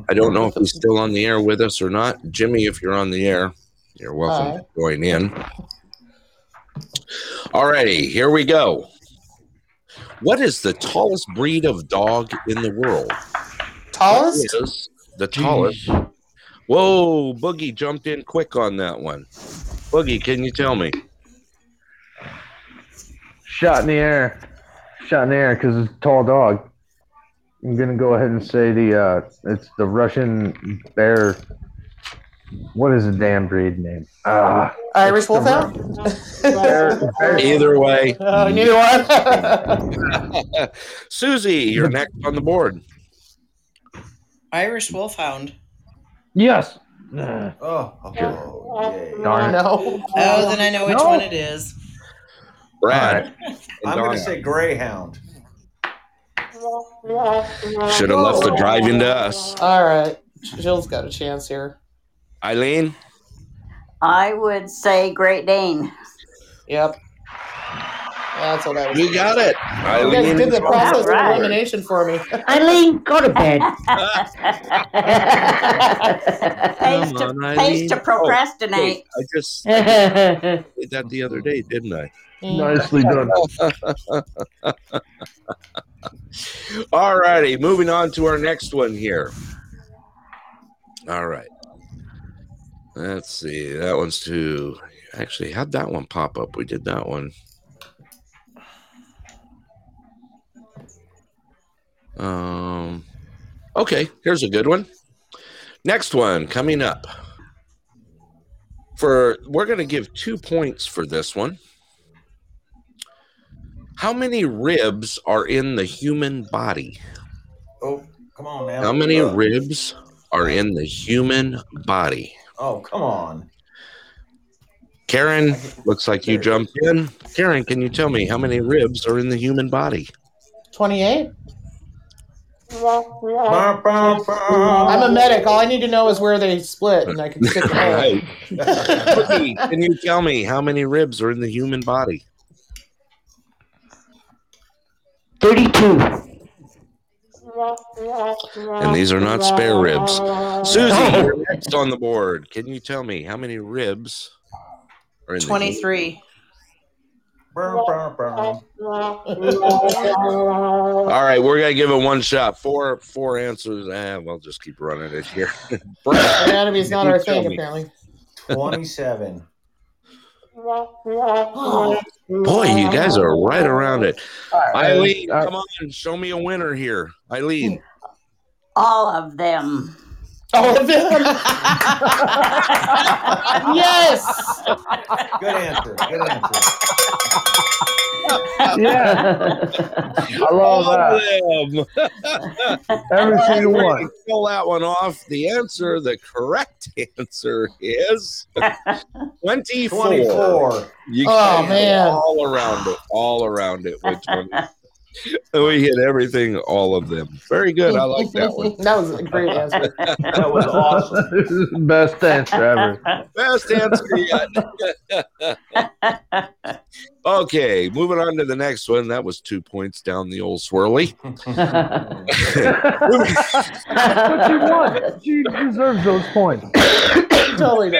I don't know if he's still on the air with us or not. Jimmy, if you're on the air, you're welcome Hi. to join in. Alrighty, here we go. What is the tallest breed of dog in the world? Tallest? What is the tallest? Whoa, Boogie jumped in quick on that one. Boogie, can you tell me? Shot in the air. Shot in the air because it's a tall dog. I'm gonna go ahead and say the uh, it's the Russian bear. What is the damn breed name? Ah, Irish Wolfhound? bear, bear, Either way, Oh, neither one. (laughs) Susie, you're next on the board. Irish Wolfhound. yes. Nah. Oh, oh, yay. Darn it. No. Oh, then I know which No. one it is. Brad. and I'm going to say Greyhound. Should have left the driving to us. All right. Jill's got a chance here. Eileen? I would say Great Dane. Yep. That's what I was. You got it. You guys Eileen. did the process of elimination for me. (laughs) Eileen, go to bed. (laughs) pays, Come to, on, pays Eileen. to procrastinate. Oh, I just (laughs) did that the other day, didn't I? Nicely done. All righty, moving on to our next one here. All right. Let's see. That one's too. Actually, how'd that one pop up? We did that one. Um. Okay, here's a good one. Next one coming up. For we're going to give two points for this one. How many ribs are in the human body? Oh, come on now. How many ribs are in the human body? Oh, come on. Karen, looks like you jumped in. Karen, can you tell me how many ribs are in the human body? 28. Bah, bah, bah. I'm a medic. All I need to know is where they split, and I can stick it All right. Can you tell me how many ribs are in the human body? 32. And these are not spare ribs. Susie, you're next on the board. Can you tell me how many ribs are in the 23. Bah, bah, bah. All right, we're gonna give it one shot. Four four answers. Eh, we'll just keep running it here. (laughs) Brad, Anatomy's not our thing, me? apparently. 27. boy, you guys are right around it. Eileen, Uh, come on, show me a winner here. Eileen, All of them. All of them. (laughs) yes. Good answer. Good answer. yeah, I love all that. of them. (laughs) Every single one. Pull that one off. The answer, the correct (laughs) answer is 24. 24. You Oh, man. all around it, all around it. Which one? (laughs) we hit everything, all of them. Very good. I like that one. that was a great answer. (laughs) That was awesome. (laughs) Best answer ever. Best answer yet. okay, moving on to the next one. That was two points down the old swirly. But she won. She deserves those points. Totally (laughs)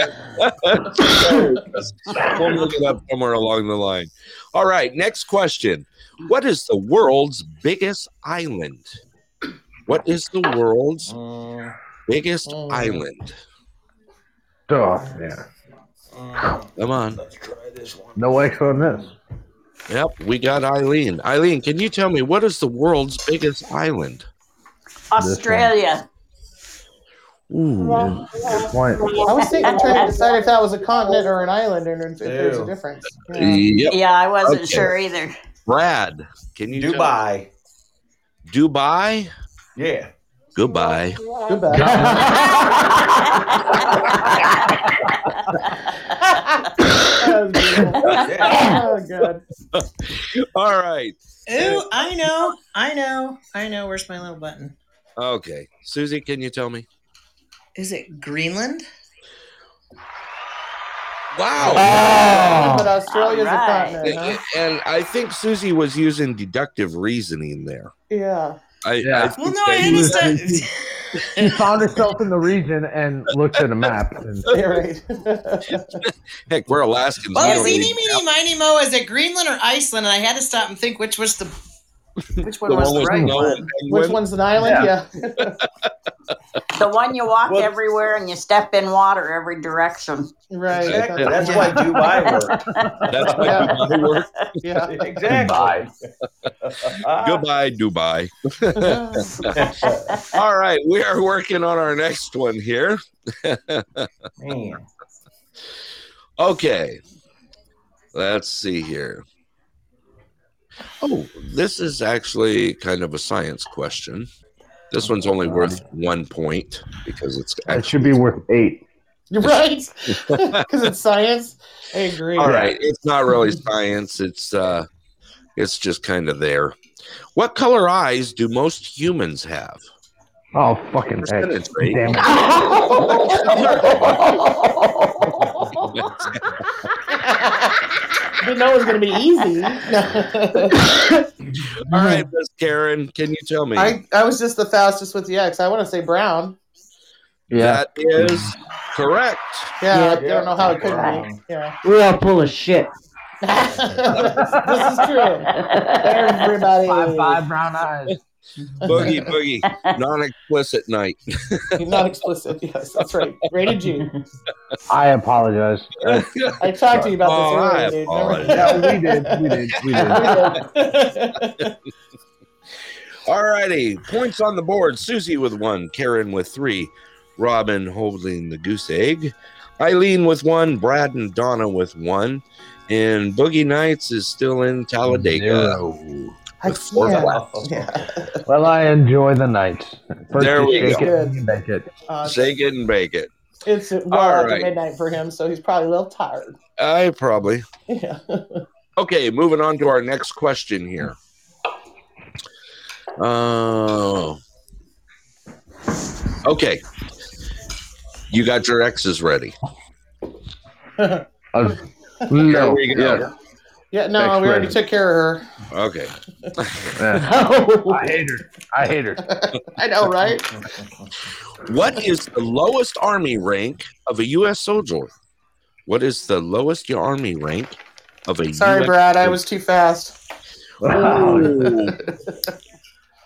does. we'll look it up somewhere along the line. All right, next question. What is the world's biggest island? What is the world's Mm, biggest Mm. island? Oh, yeah. mm. Come on. Let's try this one. No X on this. Yep, we got Eileen. Eileen, can you tell me what is the world's biggest island? Australia. Ooh. Good point. I was thinking, trying to decide if that was a continent or an island, and if there's a difference. Yeah. Yep. Yeah, I wasn't Okay. sure either. Brad, can you Dubai. Dubai? Yeah. Goodbye. Goodbye. (laughs) That was beautiful. oh, God. All right. Ooh, I know. I know. I know. Where's my little button? Okay. Susie, can you tell me? Is it Greenland? Wow. Oh. But Australia's All right. a continent, huh? And I think Susie was using deductive reasoning there. Yeah. I, Yeah. I Well, no, I that- understand. (laughs) She found herself in the region and looked at a map. And (laughs) right. (laughs) Heck, we're Alaskans. We Well, don't Zini Meeny Miny Mo, is it Greenland or Iceland? And I had to stop and think which was the which (laughs) one the was one the right no one. penguin. Which one's an island? Yeah. (laughs) The one you walk Well- everywhere and you step in water every direction. right. Exactly. That's why Dubai worked. (laughs) That's why Yeah. Dubai worked. Yeah. Exactly. Ah. Goodbye, Dubai. All right, we are working on our next one here. Man. Okay. Let's see here. Oh, this is actually kind of a science question. This one's only worth one point because it's it should be worth eight. You're (laughs) right. (laughs) Because it's science. I agree. All right, it's not really science. It's uh, it's just kind of there. What color eyes do most humans have? Oh, fucking heck. Percentage rate. Damn it. (laughs) (laughs) (laughs) Didn't know it was going to be easy. (laughs) All right, Miss Karen, can you tell me? I, I was just the fastest with the X. I want to say brown. Yeah. That is correct. Yeah, Yeah. I don't know how it could be. Yeah. We're all full of shit. this is true. Everybody. Five, five brown eyes. Boogie, (laughs) boogie, non-explicit night. (laughs) Not explicit. Yes, that's right. Rated G. I apologize. I talked to you about Oh, I this earlier. dude. apologize. Yeah, we did. We did. We did. We did. (laughs) All righty, points on the board. Susie with one, Karen with three, Robin holding the goose egg, Eileen with one, Brad and Donna with one, and Boogie Nights is still in Talladega. Zero. I With four can't. flaps. Yeah. (laughs) Well, I enjoy the night. First There we shake go. it, then bake it. Uh, Shake it and bake it. it's well All after right. midnight for him, so he's probably a little tired. I probably. Yeah. (laughs) Okay, moving on to our next question here. Uh, okay. You got your X's ready. (laughs) Uh, Here no. we go. Yeah. Yeah, no, Next we already took care of her. Okay. (laughs) (laughs) Yeah. Oh, I hate her. I hate her. her. (laughs) I know, right? What is the lowest army rank of a U.S. soldier? What is the lowest army rank of a Sorry, US Brad, I was too fast. Ooh.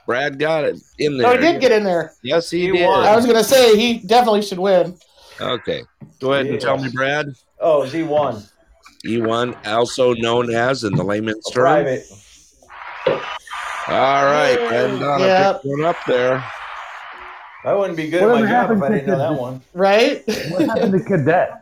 Brad got it in oh, there. No, he did get in there. Yes, he, He did. won. I was gonna say he definitely should win. Okay. Go ahead and tell me, Brad. Oh, Z one. E1, also known as in the layman's term. Private. All right, Brad and Donna Yep. picked one up there. I wouldn't be good at Whatever my job if happened I to didn't know the- that one. Right? What happened to cadet?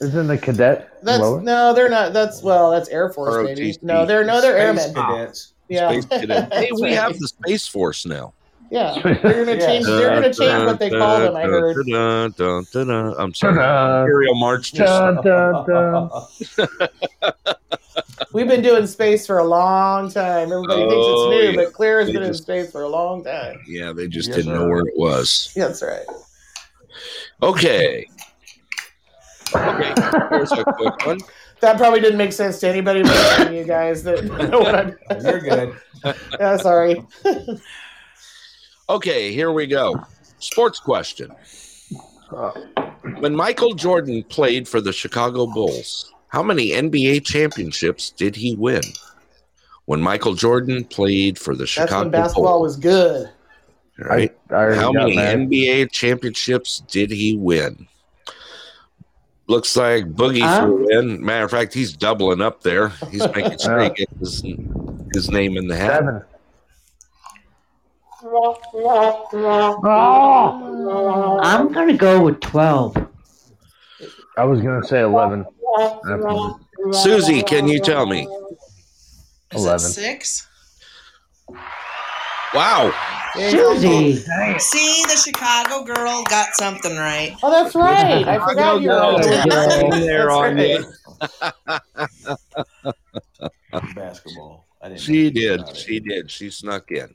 Isn't the cadet That's lower? no, they're not. That's well, that's Air Force, baby. ROTC. No, they're no, they're Space airmen. cadets. Yeah, Space cadet. (laughs) Hey, we right. have the Space Force now. Yeah, they're gonna Yeah. change. They're gonna change what they call them. I heard. I'm sorry. Imperial March just Dun, dun, dun. We've been doing space for a long time. Everybody thinks Oh, it's new, yeah. but Claire has They been in just- space for a long time. Yeah, they just Yes, didn't sir. know where it was. Yeah, that's right. Okay. Okay. Here's a quick (laughs) one. That probably didn't make sense to anybody but you guys that (laughs) know what I'm. You're good. (laughs) Yeah, sorry. Okay, here we go. Sports question. When Michael Jordan played for the Chicago Bulls, how many NBA championships did he win? When Michael Jordan played for the That's Chicago when basketball Bulls, was good. right? I already How many mad. NBA championships did he win? Looks like Boogie Huh? threw in. Matter of fact, he's doubling up there. He's making sure he gets his, his name in the hat. Seven. Oh, I'm gonna go with twelve. I was gonna say eleven. Susie, can you tell me? Is 11. six? Wow. Susie. See, the Chicago girl got something right. Oh, that's right. I forgot you were Chicago on girl. there. (laughs) There That's on right. Basketball. I didn't She know did. about it. She did. She snuck in.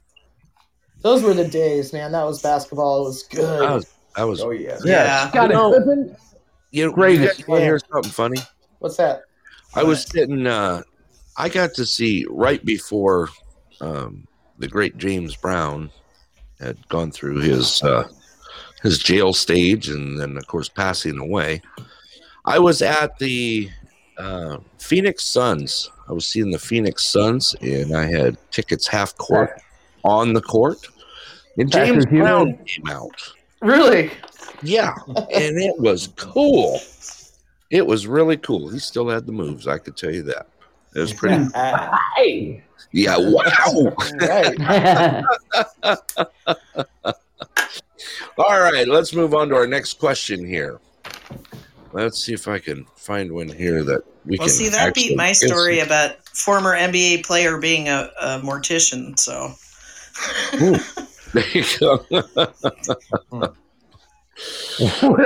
Those were the days, man. That was basketball. It was good. That was. That was. Oh yeah. Yeah. Got You it. know- Pippen. You, you Greatest. guys want to hear something funny? What's that? I was sitting. Uh, I got to see right before um, the great James Brown had gone through his uh, his jail stage, and then of course passing away. I was at the uh, Phoenix Suns. I was seeing the Phoenix Suns, and I had tickets half court on the court, and James Patrick Ewing. Brown came out. Really? Yeah, and it was cool. It was really cool. He still had the moves. I could tell you that. It was pretty. (laughs) Hey. Yeah. Wow. Right. (laughs) All right. Let's move on to our next question here. Let's see if I can find one here that we Well, can. Well, see, that beat my answer. story about former NBA player being a, a mortician. So, There you go. (laughs)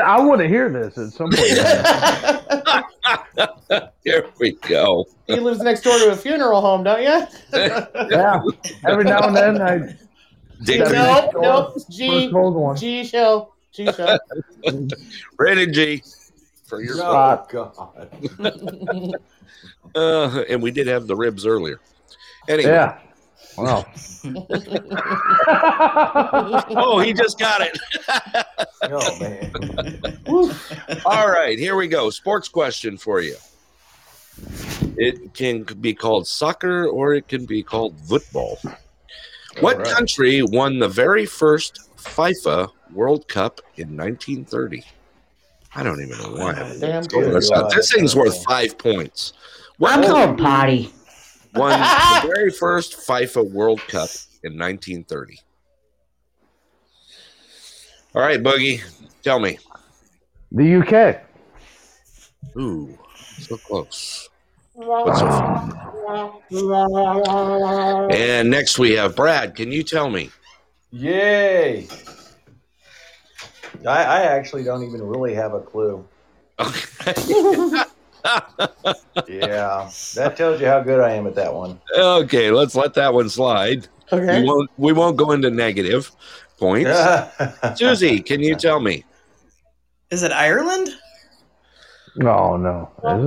I want to hear this at some point. (laughs) Here we go. he lives next door to a funeral home, don't you? (laughs) yeah. Every now and then I Dick, nope, nope. for a G cold one. G show. G show. Brandon G. For your Oh, God. uh, and we did have the ribs earlier. Anyway, Yeah. Wow. (laughs) oh, he just got it. (laughs) Oh, man. All right, here we go. Sports question for you. It can be called soccer or it can be called football. What All right. country won the very first FIFA World Cup in 1930? I don't even know why. I'm Damn good. this thing's worth five points. What I'm going potty. Won the (laughs) very first FIFA World Cup in 1930? All right, Boogie, tell me. The UK. Ooh, so close. But so. And next we have Brad. Can you tell me? Yay. I, I actually don't even really have a clue. Okay. (laughs) (laughs) (laughs) Yeah. That tells you how good I am at that one. okay, let's let that one slide. Okay. We won't we won't go into negative points. (laughs) Susie, can you tell me? Is it Ireland? Oh no. Is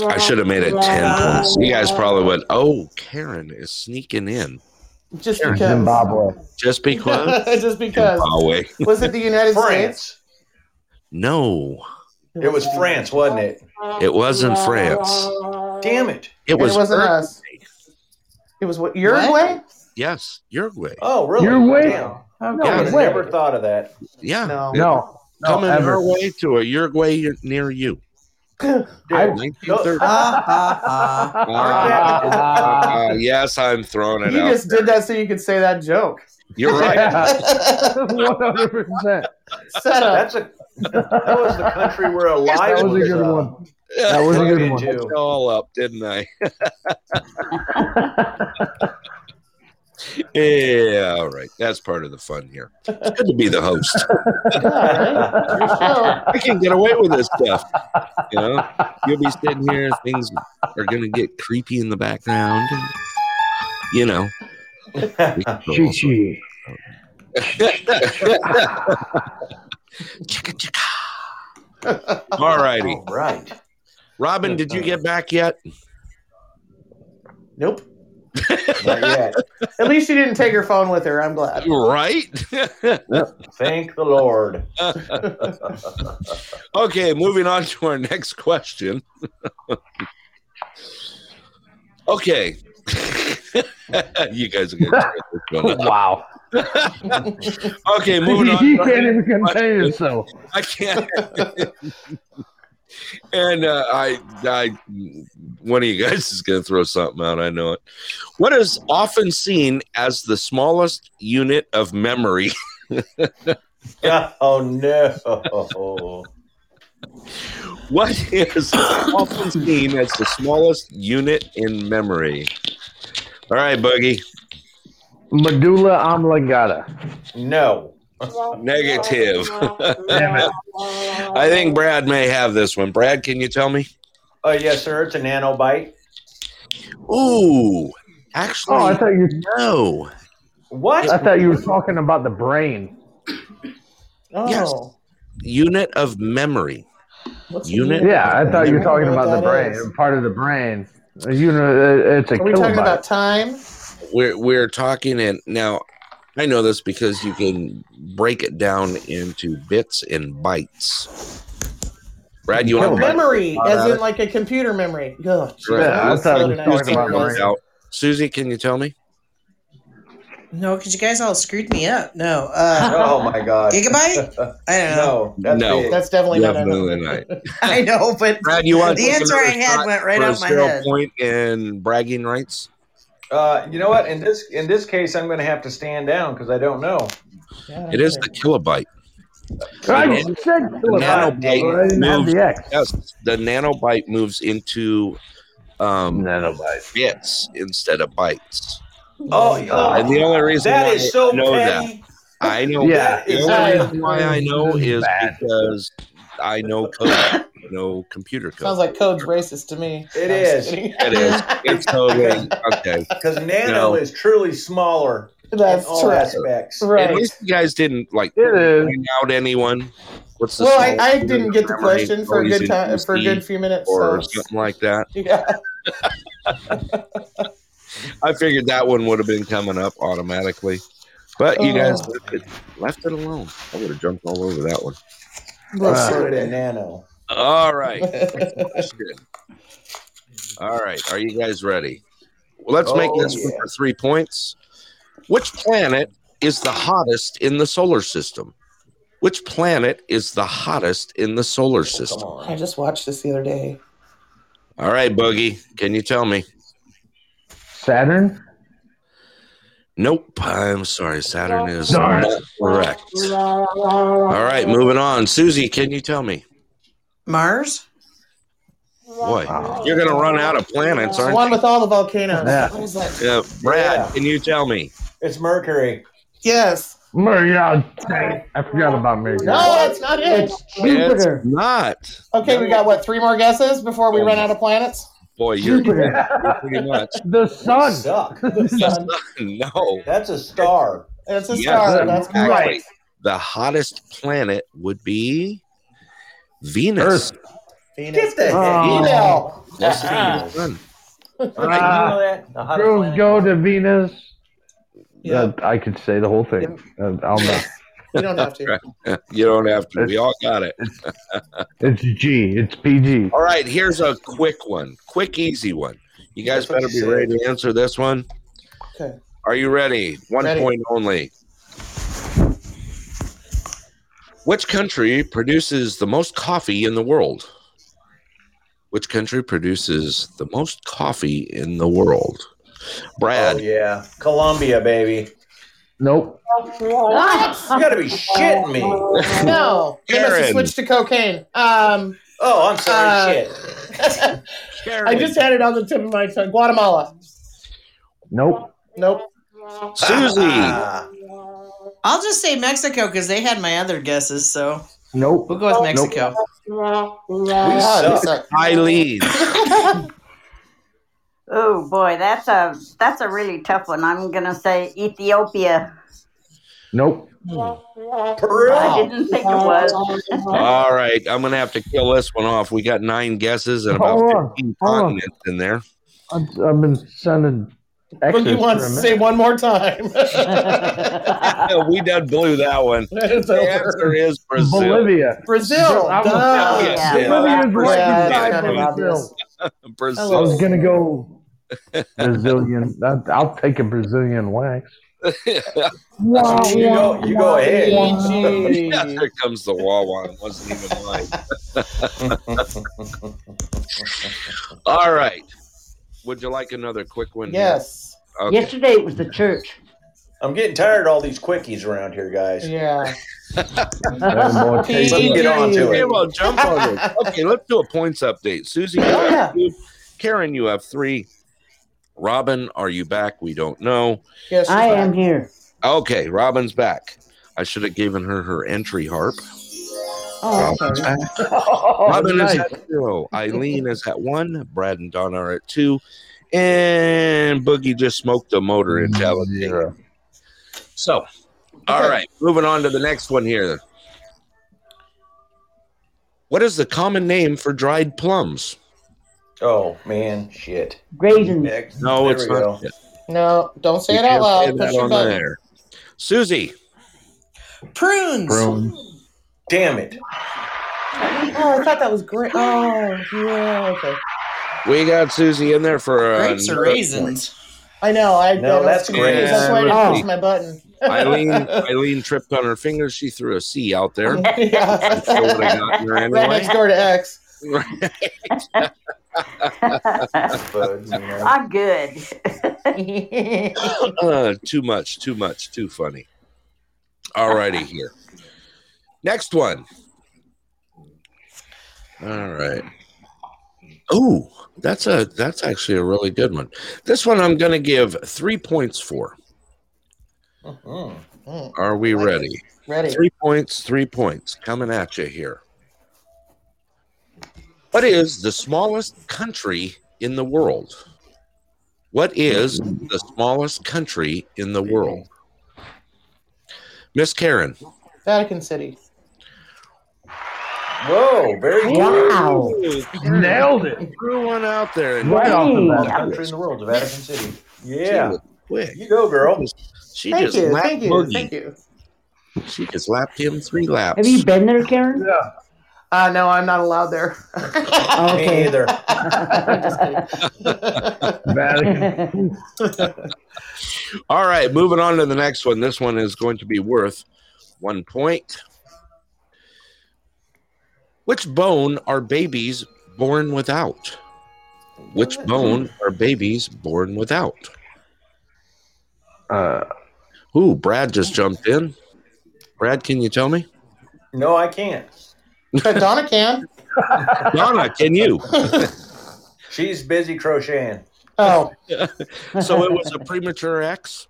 it? I should have made it 10 points. You guys probably went, oh, Karen is sneaking in. Just because. Zimbabwe. Just because. (laughs) Just because. Zimbabwe. Was it the United States? No, It was France, wasn't it? It wasn't France. Damn it. It was it wasn't Uruguay. us. It was what? Uruguay? Yes, Uruguay. Oh, really? Uruguay? Damn. No, Yeah, I would have way. never thought of that. Yeah. No. No. No, Coming ever. our way to a Uruguay near you. (laughs) Dude, I- 1930. (laughs) Ha ha (laughs) ha. Ah, yes, I'm throwing it You out. just did that so you could say that joke. You're right. (laughs) One hundred percent. That's a that was the country where Elias That was a good uh, one. That was a good one. into. it all up, didn't I? (laughs) yeah, all right. That's part of the fun here. It's good to be the host. (laughs) All right. I can get away with this stuff. You know, you'll be sitting here, things are going to get creepy in the background. And, you know, Chi Chi. (laughs) all righty. All right. Robin, did you get back yet? Nope. Not yet. At least she didn't take her phone with her. I'm glad. Right? Thank the Lord. (laughs) okay, moving on to our next question. (laughs) okay. (laughs) you guys are going to this one up. Wow. (laughs) Okay, moving on. you to our can't even contain question. yourself. I can't. and uh, I, I, one of you guys is going to throw something out. I know it. What is often seen as the smallest unit of memory? (laughs) Oh no. What is often (coughs) seen as the smallest unit in memory? All right, Boogie. Medulla oblongata. No. Negative. (laughs) I think Brad may have this one. Brad, can you tell me? Oh yes, sir. It's a nanobyte. Ooh, actually, Oh, I thought you. no. What? I thought you were talking about the brain. Oh. Yes. Unit of memory. What's Unit? Yeah, I thought you were talking about the brain, is. part of the brain. You know, it's a Are we talking kilobyte. about time? We're we're talking and now I know this because you can break it down into bits and bytes. Brad, you want Kilobyte. Memory, as in like a computer memory. Ugh, Right. Yeah, I thought slow it was talking about help brain. us out. Susie, can you tell me? No, because you guys all screwed me up. No. Uh, (laughs) Oh my God. Gigabyte? I don't know. No. That's No. That's definitely not Definitely enough. not. (laughs) I know, but Brad, you want The answer I had went right for out my head. point in bragging rights. Uh, you know what? In this in this case, I'm going to have to stand down because I don't know. Yeah, It is the kilobyte. I The said kilobyte. nanobyte I didn't have moves- Yes, the nanobyte moves into um, Nanobyte. bits instead of bytes. Oh, oh And the only reason that why is so I know petty. I know. Yeah. The only reason why I know is Bad. because I know code. I know computer code. Sounds like code's racist to me. It I'm is. it is. It's totally (laughs) okay. Because nano You know. is truly smaller That's in all true. aspects. Right. At least you guys didn't like It is. point out anyone. What's the Well, I, I didn't get the question for a good time for a good few minutes. or So something like that. yeah, (laughs) (laughs) I figured that one would have been coming up automatically, but you guys Oh. left, it, left it alone. I would have jumped all over that one. Let's put it in nano. All right. (laughs) all right. Are you guys ready? Well, let's make Oh, this one yeah. for three points. Which planet is the hottest in the solar system? Which planet is the hottest in the solar oh, Come system? I just watched this the other day. All right, Boogie. Can you tell me? Saturn? Nope. I'm sorry. Saturn is Darn. not correct. All right. Moving on. Susie, can you tell me? Mars? Boy, Wow. you're going to run out of planets, aren't you? One you? with all the volcanoes. Yeah. What is that? Yeah, Brad, Yeah. can you tell me? It's Mercury. Yes. Mercury. oh, dang it. I forgot about Mercury. No, that's not it. It's Jupiter. It's not. Okay, we got what three more guesses before we oh run out of planets. Boy, you're, you're pretty much. (laughs) the sun. Suck. The (laughs) sun. no. That's a star. That's a Yes, star. That's exactly. correct. The hottest planet would be Venus. Earth. Venus. Get the heck Oh. Email. Closer to the sun. Ah. right, you know that? The Crews planet? go to Venus. Yeah, Uh, I could say the whole thing. Uh, I'll (laughs) know. You don't have (laughs) to. You don't have to. We all got it. (laughs) It's G. It's PG. All right, here's a quick one. Quick, easy one. You guys That's better you be said. ready to answer this one. Okay. Are you ready? One Ready. point only. Which country produces the most coffee in the world? Which country produces the most coffee in the world? Brad. Oh, yeah. Colombia, baby. Nope. What? You gotta be shitting me. No, they must have Karen. switched to cocaine. Um, Oh, I'm sorry. Uh, shit. Karen. (laughs) I just had it on the tip of my tongue. Guatemala. Nope. Nope. Susie. Ah, I'll just say Mexico because they had my other guesses. So Nope. we'll go with Mexico. we suck. Eileen. (laughs) Oh boy, that's a that's a really tough one. I'm gonna say Ethiopia. Nope. Peru. I didn't think it was. (laughs) All right, I'm gonna have to kill this one off. We got nine guesses and about Hold on, 15 hold on. continents in there. I've, I've been sending extras Boogie wants for a to minute. say one more time. (laughs) we done blew that one. (laughs) it's The answer is Brazil. Bolivia. Brazil. I was- Duh. Yeah. Bolivia's right Yeah, beside it's kind of Brazil. obvious. Brazil. I was gonna go Brazilian. I- I'll take a Brazilian wax. Wow, You go, you go ahead. PG. Yeah, there comes the Wawa. It wasn't even mine. (laughs) All right. Would you like another quick one? Yes. Okay. Yesterday it was the church. I'm getting tired of all these quickies around here, guys. Yeah. That boy PG. takes- Let's get on to Okay, it. well, jump on it. (laughs) Okay, let's do a points update. Susie, you have yeah. two. Karen, you have three. Robin, are you back? We don't know. Yes. I back. am here. Okay, Robin's back. I should have given her her entry harp. Oh, Robin's sorry. back. (laughs) Oh, Robin nice. is at zero. Eileen is at one. Brad and Donna are at two. And Boogie just smoked a motor intelligence. Zero. So, all Okay. right, moving on to the next one here. What is the common name for dried plums? Oh man, shit. Raisins. No, There it's we not. go. No, don't say You it out loud. that Push your button. there. Susie, Prunes. Prunes. Damn it. Oh, I thought that was great. Oh, yeah. Okay. we got Susie in there for uh, Grapes or raisins? I know. I, No, I that's confused. great. That's why I didn't Oh. push my button. Eileen, (laughs) Eileen tripped on her fingers. She threw a C out there. (laughs) yeah. Still would have gotten her Right anyway. next door to X. (laughs) But. (laughs) I'm good. (laughs) Uh, too much, too much, too funny. All righty here. Next one. All right. Oh, that's a that's actually a really good one. This one I'm going to give three points for. Mhm. Mm, Are we I like it. ready? ready. Three points, three points coming at you here. What is the smallest country in the world? What is the smallest country in the world? Miss Karen. Vatican City. Whoa, very good. Wow. Nailed it. Threw one out there. And Right off the bat. Best country in the world, the Vatican City. Yeah. quick. You go, girl. She Thank just you. lapped Thank you. Thank you. She just lapped him three laps. Have you been there, Karen? Yeah. Uh, no, I'm not allowed there. (laughs) Oh, Me okay. either. (laughs) Just kidding. Vatican. All right, moving on to the next one. This one is going to be worth one point. Which bone are babies born without? Which bone are babies born without? Uh, Ooh, Brad just jumped in. Brad, can you tell me? No, I can't. But Donna (laughs) can. Donna, can you? (laughs) She's busy crocheting. Oh, (laughs) So it was a premature X?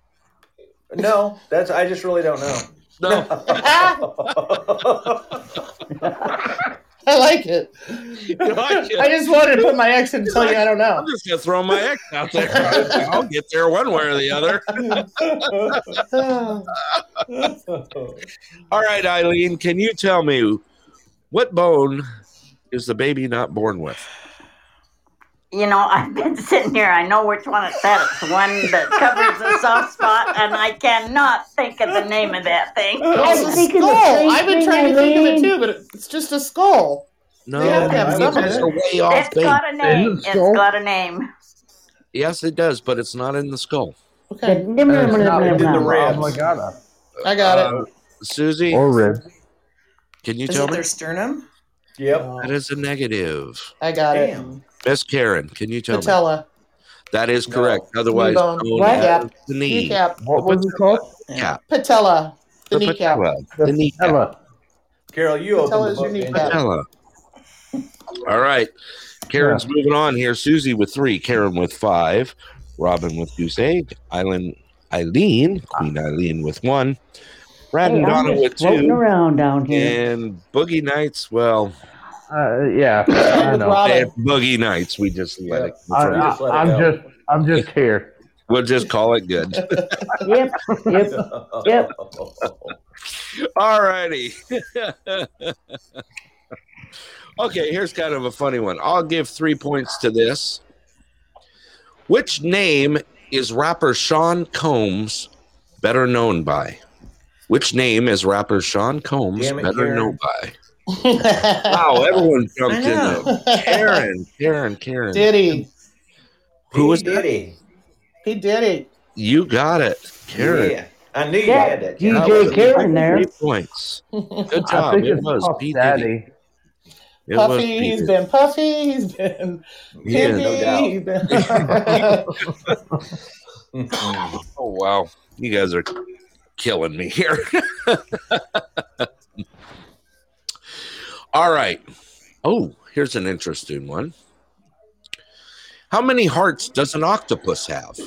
No, that's I just really don't know. No. I like it. I just wanted to put my ex in and tell you I don't know. I'm just gonna throw my X out there. I'll get there one way or the other. All right, Eileen, can you tell me what bone is the baby not born with? You know, I've been sitting here. I know which one it's that. It's the one that covers the soft spot, and I cannot think of the name of that thing. I It's a thinking the skull. I've been trying to think of it too, but it's just a skull. No, They have to have you some of guys it. are way off It's base. got a name. It's got a name. Yes, it does, but it's not in the skull. Okay, and it's not in the in ribs. obligata I got it. Uh, Susie, or rib. Can you Is tell it me? their sternum? Yep. That is a negative. I got it. Miss Karen, can you tell me? Patella, That is No. correct. Otherwise, Knee known What? as the knee. kneecap, What was it called? Cap. patella, the, The kneecap. patella. The kneecap. Ella. Carol, you opened Tell the us book. your kneecap. Patella. All right. Karen's moving on here. Susie with three, Karen with five, Robin with goose egg, Eileen, Eileen, Queen Eileen with one, Brad Hey, and Donna with two, around down here. and Boogie Nights. Well, Uh, yeah, I With know. (laughs) Robin. it's Boogie Nights. We just let it. I, You just let it am go. just, I'm just here. (laughs) We'll just call it good. Yep, yep. Yep. (laughs) All righty. okay, here's kind of a funny one. I'll give three points to this. Which name is rapper Sean Combs better known by? Which name is rapper Sean Combs it, better Karen. known by? (laughs) Wow, everyone jumped in know. Karen, Karen, Karen. Diddy. Who was P. that? Diddy. He did it. You got it. Karen. Yeah. I knew you Yeah, had that. you Carol. That DJ was Karen there. Three points. Good job. It was Puff P. Diddy. Daddy. It Puffy, P. he's Diddy. been Puffy, he's been Yeah, Pimpy, no doubt. he's been. (laughs) Oh wow, you guys are killing me here. All right. Oh, here's an interesting one. How many hearts does an octopus have?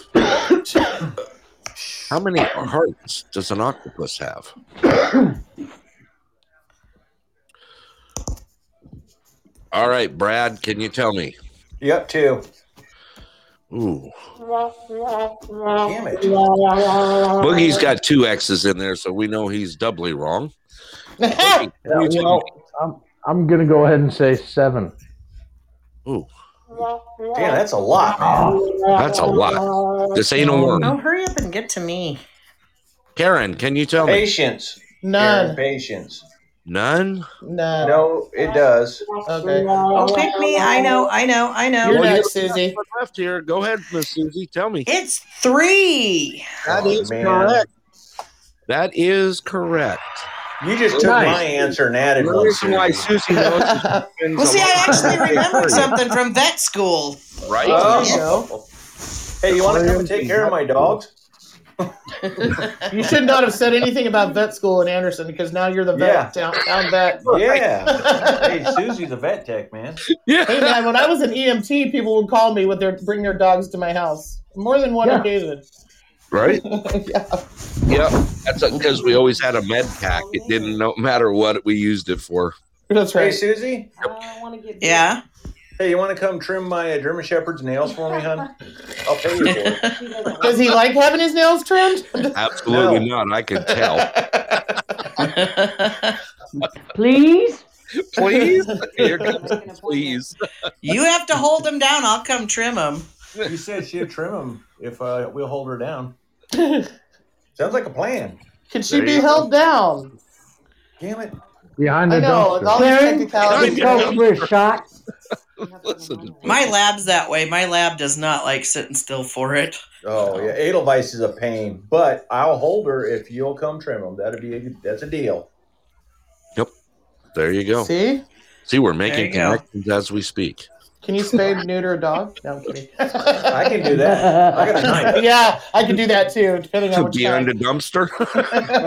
How many hearts does an octopus have? All right, Brad, can you tell me? Yep, two. Ooh, Damn it. Boogie's got two X's in there, so we know he's doubly wrong. (laughs) Yeah, well, I'm, I'm gonna go ahead and say seven. Ooh, Damn, that's a lot, man. that's a lot. This ain't a worm. Oh, hurry up and get to me. Karen, can you tell me? Patience. Karen, None. patience. None. None. No, it does. Okay. Oh, pick me. I know, I know, I know. You're Well, next, Susie. Left here. Go ahead, Miss Susie. Tell me. It's three. That Oh, is man. correct. That is correct. You just took Nice. my answer and added The one. reason why Susie. Susie knows (laughs) is she spends Well, see, I actually remembered something from vet school. Right? Oh. Hey, you want to come and take care of my dogs? (laughs) You should not have said anything about vet school in Anderson because now you're the vet, Yeah. town, town vet. (laughs) Yeah. (laughs) hey, Susie's a vet tech, man. Yeah. Hey Yeah. man, when I was an EMT, people would call me with their bring their dogs to my house more than one Yeah. occasion. right? yeah. Yep. That's because we always had a med pack. It didn't no matter what we used it for. That's Hey, right. Susie. Yeah. Hey, you want to come trim my uh, German Shepherd's nails for me, hon? I'll pay you for it. (laughs) Does he like having his nails trimmed? Absolutely not. I can tell. (laughs) Please? Please? (laughs) Here comes the please. you have to hold them down. I'll come trim them. You said she'd trim them if uh, we'll hold her down. Sounds like a plan. Can she There be you go. held down? Damn it. Behind the I know. It's all dumpster. Karen, technicalities. Yeah. go for a shot. Listen. My lab's that way. My lab does not like sitting still for it. Oh yeah, Edelweiss is a pain, but I'll hold her if you'll come trim them. That'd be a, that's a deal. Yep. There you go. See? See, we're making you go. connections as we speak. Can you spay neuter a dog? No, I'm kidding. (laughs) I can do that. I got a knife. (laughs) yeah, I can do that too, depending on To which behind kind. a dumpster.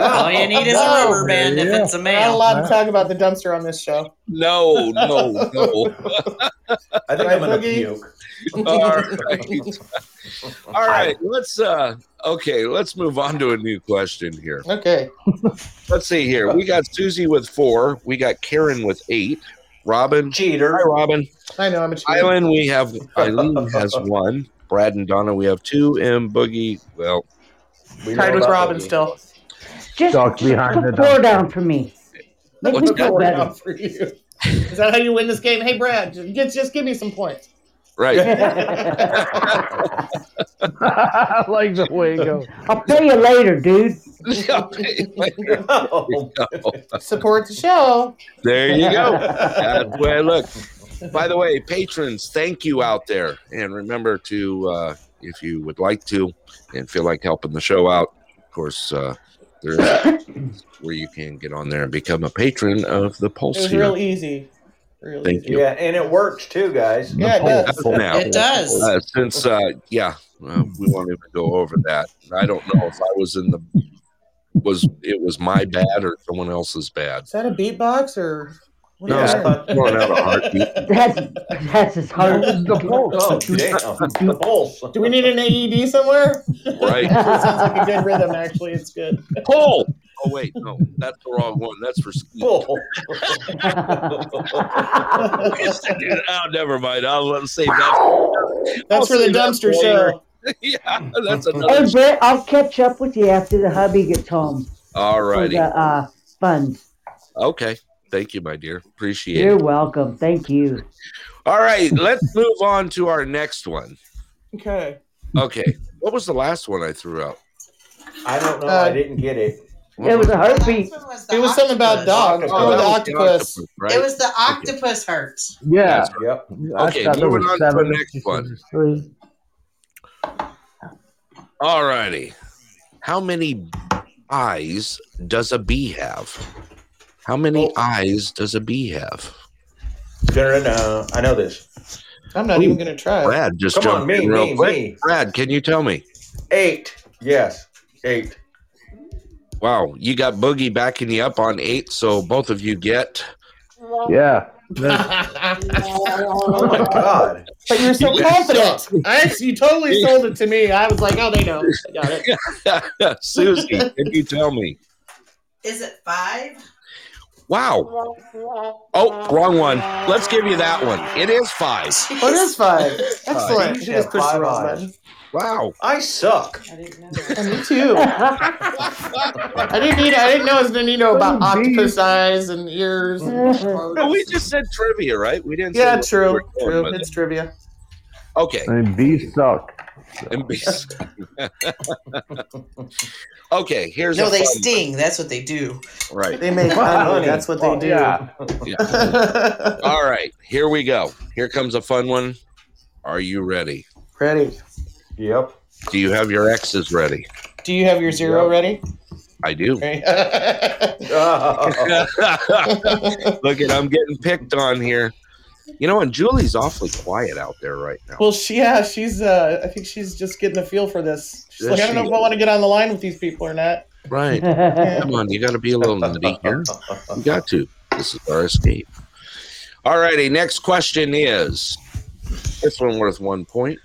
(laughs) All you need is a rubber band if it's a We're not male. allowed to talk about the dumpster on this show. no, no, no. I think Right, I'm gonna Boogie? puke. All right. All right. Let's uh okay, let's move on to a new question here. Okay. Let's see here. We got Susie with four. We got Karen with eight. Robin. Hi, Cheater. Robin. I know I'm a cheater. Eileen, we have Eileen has one. Brad and Donna, we have two. And Boogie, well, We know Tied with Robin Boogie. still. Just, Duck just behind put the four dumpster. down for me. Make What's me that? feel better. down for you. Is that how you win this game? Hey, Brad, just, just give me some points. right. (laughs) I like the way it goes. I'll pay you later, dude. (laughs) (laughs) Oh, Support the show. there you go. That's where I look. By the way, patrons, thank you out there. And remember to, uh, if you would like to and feel like helping the show out, of course, uh, there's (coughs) where you can get on there and become a patron of the It Pulse was here. real easy. Real Thank easy. you. yeah, and it works too, guys. Yeah, it does. Now, It does. uh, since uh, yeah, uh, we won't even go over that. I don't know if I was in the was it was my bad or someone else's bad. Is that a beatbox or? What No, is Yeah. that? Throwing out a heartbeat. That's that's his heart. The pulse. Oh, damn. The pulse. Do we need an AED somewhere? Right. (laughs) it sounds like a good rhythm. Actually, it's good. Pull. Oh wait, no, that's the wrong one. That's for ski. Pull. (laughs) (laughs) oh, never mind. I'll let save that. That's I'll for the dumpster for show. yeah, that's Hey, Brett, I'll catch up with you after the hubby gets home All for righty. the uh, funds. Okay. Thank you, my dear. Appreciate You're it. welcome. Thank you. All right, let's move on to our next one. Okay. Okay. What was the last one I threw out? I don't know. Uh, I didn't get it. It was a heartbeat. It was something about dogs. Octopus. Oh, the that was the octopus. right? It was the octopus hurts. Yeah. That's Yep. Okay, moving was on to the next one. Three. All righty. How many eyes does a bee have? How many Oh. eyes does a bee have? I know this. I'm not Ooh, even gonna try. Brad, just Come jump on, me, in real me, quick. me. Brad, can you tell me? Eight. Yes. Eight. Wow, you got Boogie backing you up on eight, so both of you get. Yeah. Oh my god. But you're so Yeah. confident. I you totally (laughs) sold it to me. I was like, oh, they know. I got it. (laughs) Susie, can you tell me? Is it five? Wow. Oh, wrong one. Let's give you that one. It is five. Oh, it is five. Excellent. Each You have just pushed the five wrong eyes. button. Wow. I suck. And me too. (laughs) I didn't need. I didn't know I was gonna need to know about Oh, geez. octopus eyes and ears. And (laughs) No, we just said trivia, right? We didn't. say yeah, what we true. were doing True. with It's trivia. Okay. And bees suck. And be- (laughs) okay, here's No, a they fun sting. That's what they do. Right. They make honey. That's what they Oh, do. (laughs) yeah. All right, here we go. Here comes a fun one. Are you ready? ready? Yep. Do you have your X's ready? Do you have your zero Yep. ready? I do. Okay. (laughs) Look at I'm getting picked on here. You know, and Julie's awfully quiet out there right now. well, she, yeah, she's. Uh, I think she's just getting a feel for this. She's Yes, like, I don't know she if I want to get on the line with these people or not. Right. Come on, you got to be a little nutty here. You got to. This is our escape. All righty. Next question is this one worth one point.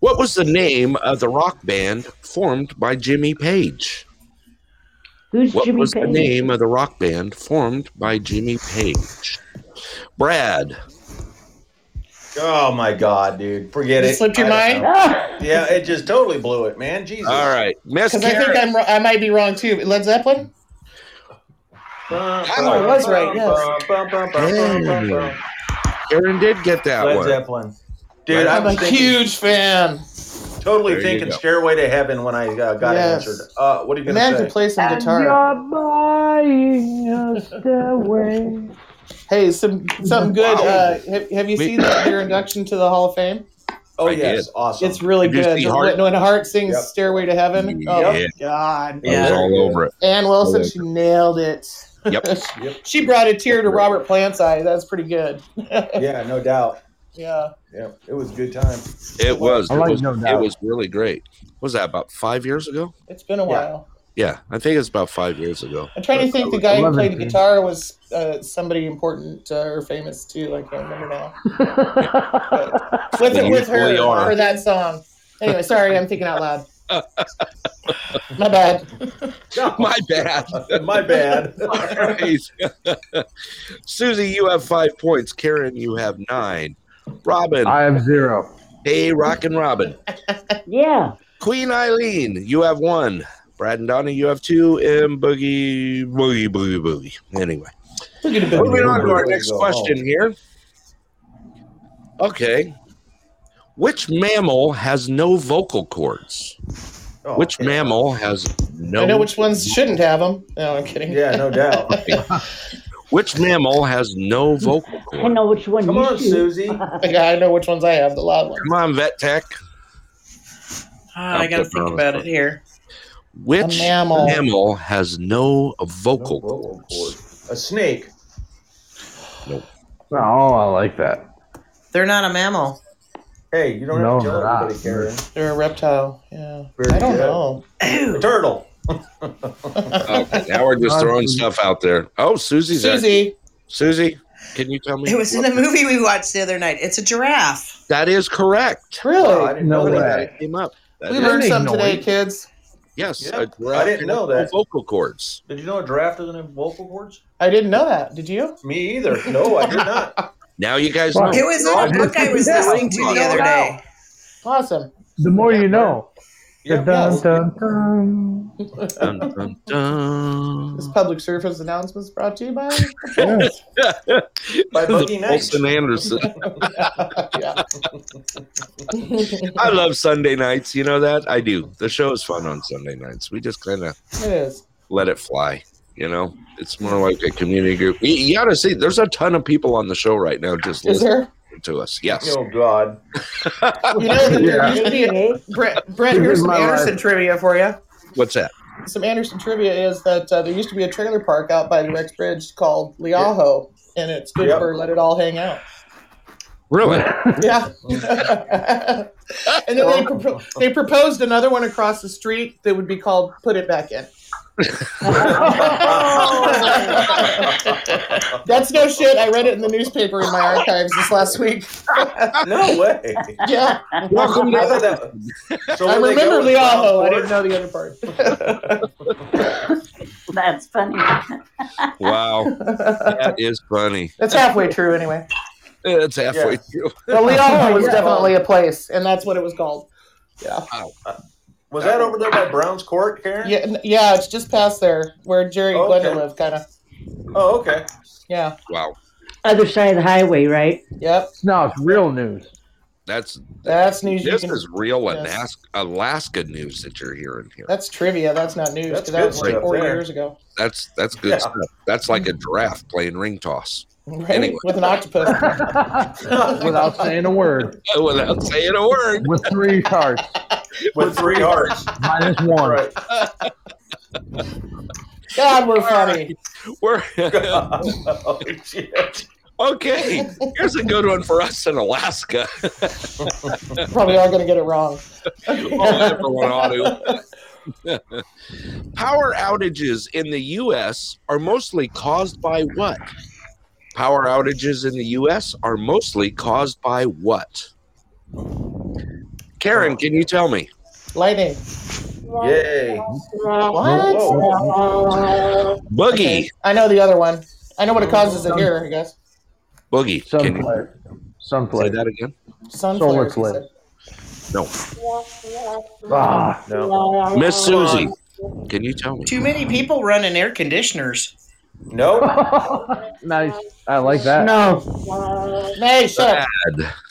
What was the name of the rock band formed by Jimmy Page? Who's What Jimmy was Page? the name of the rock band formed by Jimmy Page? Brad. Oh my god, dude! Forget It it. slipped your mind? Ah, (laughs) Yeah, it just totally blew it, man. Jesus. All right, Miss Because I think I'm, I might be wrong too. Led Zeppelin? It was right, yes. Karen did get that one. Led one. Zeppelin. Dude, I'm I'm a thinking, huge fan. totally There thinking. Stairway to Heaven when I uh, got Yes. answered. Uh, what are you The going man to can say? play some And guitar. you're buying a stairway. Hey, some something good. Uh, have, have you Me- seen their induction to the Hall of Fame? Oh, I yes. did. Awesome. It's really Did you good. see When, Heart? when Heart sings Yep. "Stairway to Heaven," oh Yeah. God, I was Yeah. all over it. Ann Wilson, she nailed it. Yep. (laughs) Yep. she brought a tear to Robert Plant's eye. That's pretty good. (laughs) yeah, no doubt. yeah. Yeah, it was a good time. It was. I It was, No it was really great. Was that about five years ago? It's been a while. Yeah, I think it's about five years ago. I'm trying to think. The guy who played the guitar was uh, somebody important uh, or famous too. I can't remember now. (laughs) With They with her usually are. for that song. Anyway, sorry, I'm thinking out loud. My bad. (laughs) My bad. My bad. (laughs) All right. Susie, you have five points. Karen, you have nine. Robin, I have zero. hey, Rockin' Robin. yeah. Queen Eileen, you have one. Brad and Donnie, you have two. And Boogie, Boogie, Boogie, Boogie. Anyway, moving on to our next question home. here. Okay. Which mammal has no vocal cords? Oh, Which okay. mammal has no? I know which ones shouldn't have them. No, I'm kidding. Yeah, no doubt. (laughs) Which mammal has no vocal cords? I cord? know which one Come you on, shoot. Susie. (laughs) Yeah, I know which ones I have. The loud ones. Come on, Vet Tech. Ah, I gotta think about it here. Which A mammal. mammal has no vocal No vocal cords? A snake. Oh, I like that. They're not a mammal. Hey, you don't No, have to tell they're everybody, Karen. They're a reptile. Yeah. Very I don't good. know. A turtle. (laughs) Okay, now we're just throwing (laughs) stuff out there. Oh, Susie's there. Susie. Susie, can you tell me? It was in a movie we watched the other night. It's a giraffe. That is correct. Oh, I didn't No know way. that. It came up. That We learned That some today, kids. Yes, Yeah, a giraffe I didn't know that. Vocal cords. Did you know a giraffe doesn't have vocal cords? I didn't know that. Did you? Me either. No, I did not. (laughs) Now you guys know. It was in a book I was listening to the other day. Awesome. The more you know. Yep. Dun, yes. dun, dun. Dun, dun, dun. This public service announcement is brought to you by. (laughs) By Boogie Nights. Olson Anderson. (laughs) yeah. I love Sunday nights. You know that? I do. The show is fun on Sunday nights. We just kind of It is. let it fly. You know, it's more like a community group. You, you got to see, there's a ton of people on the show right now just Is listening there? To us. Yes. Oh God. You know that there used to be a, (laughs) Brent, Brent, This here's some Anderson life. trivia for you. What's that? Some Anderson trivia is that uh, there used to be a trailer park out by the Rex Bridge called Liaho, and it's good Yep. for let it all hang out. Really? Yeah. (laughs) and then they, propo- they proposed another one across the street that would be called Put It Back In. (laughs) That's no shit. I read it in the newspaper in my archives this last week. no way. (laughs) Yeah. Welcome to that. So I remember go with Liaho. I didn't know the other part. (laughs) That's funny. Wow. That is funny. That's halfway true, anyway. It's halfway Yeah. through. Well, Liaho was Yeah. definitely a place, and that's what it was called. Yeah. Was that over there by Brown's Court, Karen? Yeah, yeah, it's just past there where Jerry oh, and Okay. Glenda live, kind of. Oh, okay. Yeah. Wow. Other side of the highway, right? Yep. No, it's real news. That's That's news. You this can, is real yes. Alaska, Alaska news that you're hearing here. that's trivia. That's not news That's because that was like stuff 40 there. years ago. That's that's good Yeah. stuff. That's like a giraffe playing ring toss Right? Anyway. With an octopus. (laughs) Without saying a word. without saying a word. With three hearts. (laughs) With three hearts. Minus one. right. (laughs) God, we're funny. We're oh, shit. okay. Here's a good one for us in Alaska. Probably are going to get it wrong. Well, everyone ought to. Power outages in the U.S. are mostly caused by what? Power outages in the U.S. are mostly caused by what? Karen, can you tell me? Lightning. Yay. What? Boogie. Okay, I know the other one. I know what it causes it here, I guess. Boogie. Sun Can you flare. Sun say that again? Sun Solar flares, flare. No. Ah, No. Miss Susie, can you tell me? Too many people running air conditioners. Nope. (laughs) nice. I like that. No. Nay, shut up.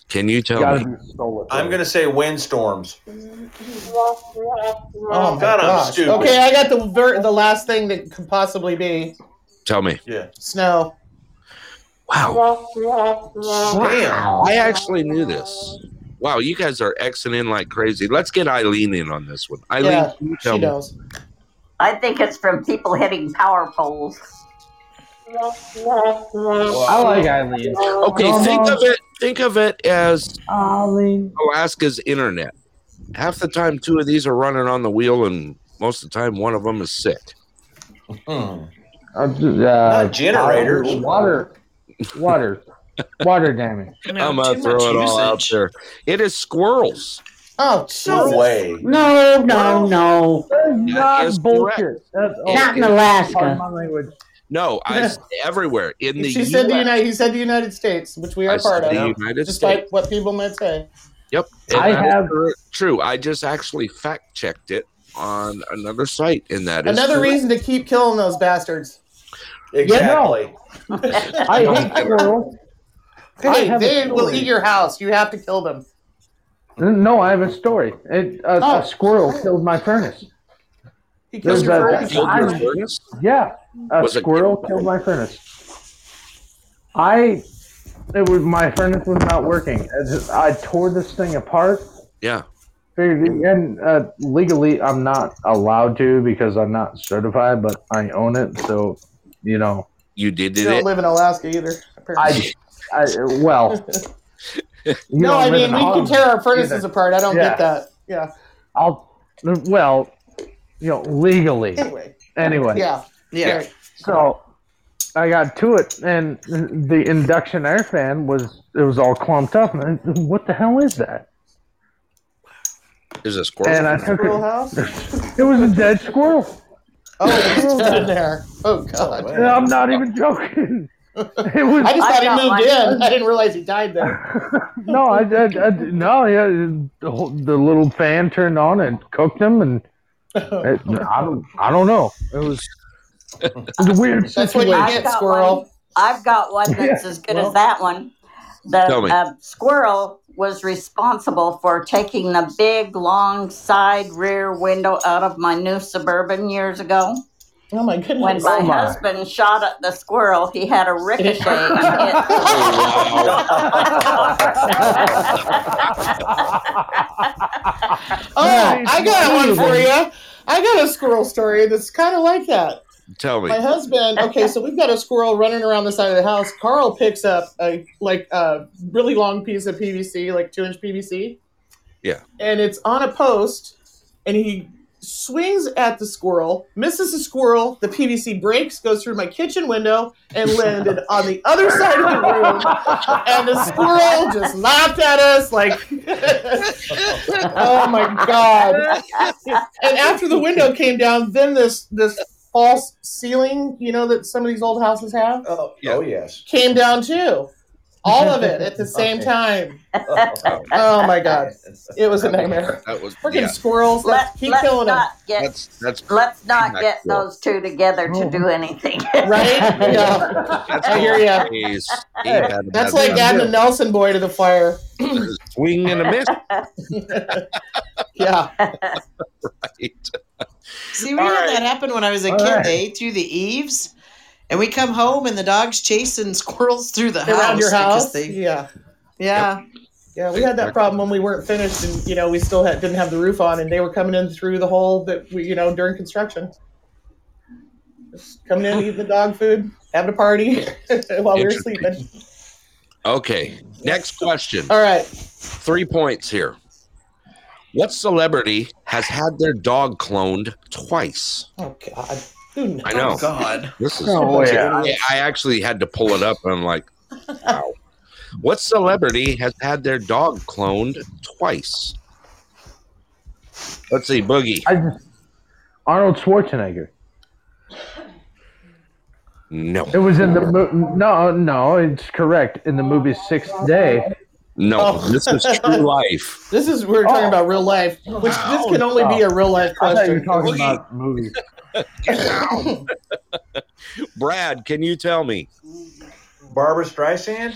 Can you tell Gotta me? be solar I'm gonna say windstorms. Oh my God, I'm gosh. stupid. Okay, I got the ver- the last thing that could possibly be Tell me. Yeah. snow. Wow. Damn. I actually knew this. Wow, you guys are Xing in like crazy. Let's get Eileen in on this one. Eileen, Yeah, can you she tell me? knows. I think it's from people hitting power poles. I like Eileen. Okay, think of it. Think of it as Eileen. Alaska's internet. Half the time, two of these are running on the wheel, and most of the time, one of them is sick. Hmm. Uh, uh, generators. Water. Water. Water damage. (laughs) I'm gonna throw it all out there. It is squirrels. Oh, No way. No, no, no. Not is bullshit. That's, Not in pardon Alaska. my language. No, I (laughs) s- everywhere in the She said the United. He said the United States, which we are I part of, the United despite States. what people might say. Yep, and I have- cor- true. I just actually fact checked it on another site, and that Another correct. reason to keep killing those bastards. Exactly. (laughs) I hate squirrels. Hey, they will eat your house. You have to kill them. No, I have a story. It, a, Oh. a squirrel killed my furnace. He kills your a- furnace. Killed your furnace? Yeah, a Was it- squirrel killed my furnace. I, it was my furnace was not working. As I tore this thing apart. Yeah. Figured, and uh, legally, I'm not allowed to because I'm not certified, but I own it. So, you know, You did You did don't it. live in Alaska either. Apparently. I, I well. (laughs) no, I mean we can tear our furnaces either. apart. I don't Yeah. get that. Yeah. I'll, well, you know, legally. Anyway. Anyway, Yeah. Yeah. Right. So I got to it, and the induction air fan was it was all clumped up. And I, what the hell is that? Is a squirrel? And I took Squirrel it. house. It was a dead squirrel. Oh, it's still in there. Oh God. Oh, And I'm not even joking. It was I just I thought he moved one. in. I didn't realize he died there. (laughs) no, I, I, I no, yeah, the, whole, the little fan turned on and cooked him, and (laughs) it, I don't, I don't know. It was, it a weird That's what you situation. I've get, got squirrel. one. I've got one that's as good well- as that one. Tell The me. uh, squirrel was responsible for taking the big, long side rear window out of my new suburban years ago. Oh my When goodness. my Oh, my. husband shot at the squirrel, he had a ricochet and (laughs) hit. Oh, (laughs) I got one for you. I got a squirrel story that's kind of like that. Tell me. My husband. (laughs) Okay, so we've got a squirrel running around the side of the house. Carl picks up a like a really long piece of PVC, like two inch PVC. Yeah. And it's on a post, and he swings at the squirrel, misses the squirrel. The PVC breaks, goes through my kitchen window, and (laughs) landed on the other side of the room. And the squirrel just laughed at us like, (laughs) "Oh my god!" And after the window came down, then this this false ceiling, you know, that some of these old houses have, Oh, oh Yeah. oh yes. came down too. All of it at the (laughs) same Okay. time. (laughs) Oh, oh my god, (laughs) it was a nightmare. That was Freaking yeah. squirrels, Let, let's keep let's killing them. not get That's that's let's not Back get to those two together to do oh. anything. Right? Yeah. that's I hear ya. always- he That's like adding a Nelson boy to the fire. (clears throat) swing and a miss. Yeah. Right. See, we All had right. that happen when I was a All kid, right. ate Through the eaves. And we come home and the dog's chasing (laughs) squirrels through the house. Around your house. They, Yeah. yeah. Yeah, we had that problem when we weren't finished, and you know we still had, didn't have the roof on, and they were coming in through the hole that we, you know, during construction. Just coming in, eating the dog food, having a party (laughs) while we were sleeping. Okay. Next question. All right, Three points here. What celebrity has had their dog cloned twice? oh God, Who knows? I know. Oh, God. This is. Oh, yeah. Yeah, I actually had to pull it up, and I'm like, wow. What celebrity has had their dog cloned twice? Let's see, Boogie. I just Arnold Schwarzenegger. No, It was in the mo- no, no, it's correct in the movie Sixth Day. No, Oh. this is true (laughs) life. This is we're talking oh. about real life, which this can only be a real life I thought you were question. talking about movies. (laughs) Brad, can you tell me? Barbra Streisand?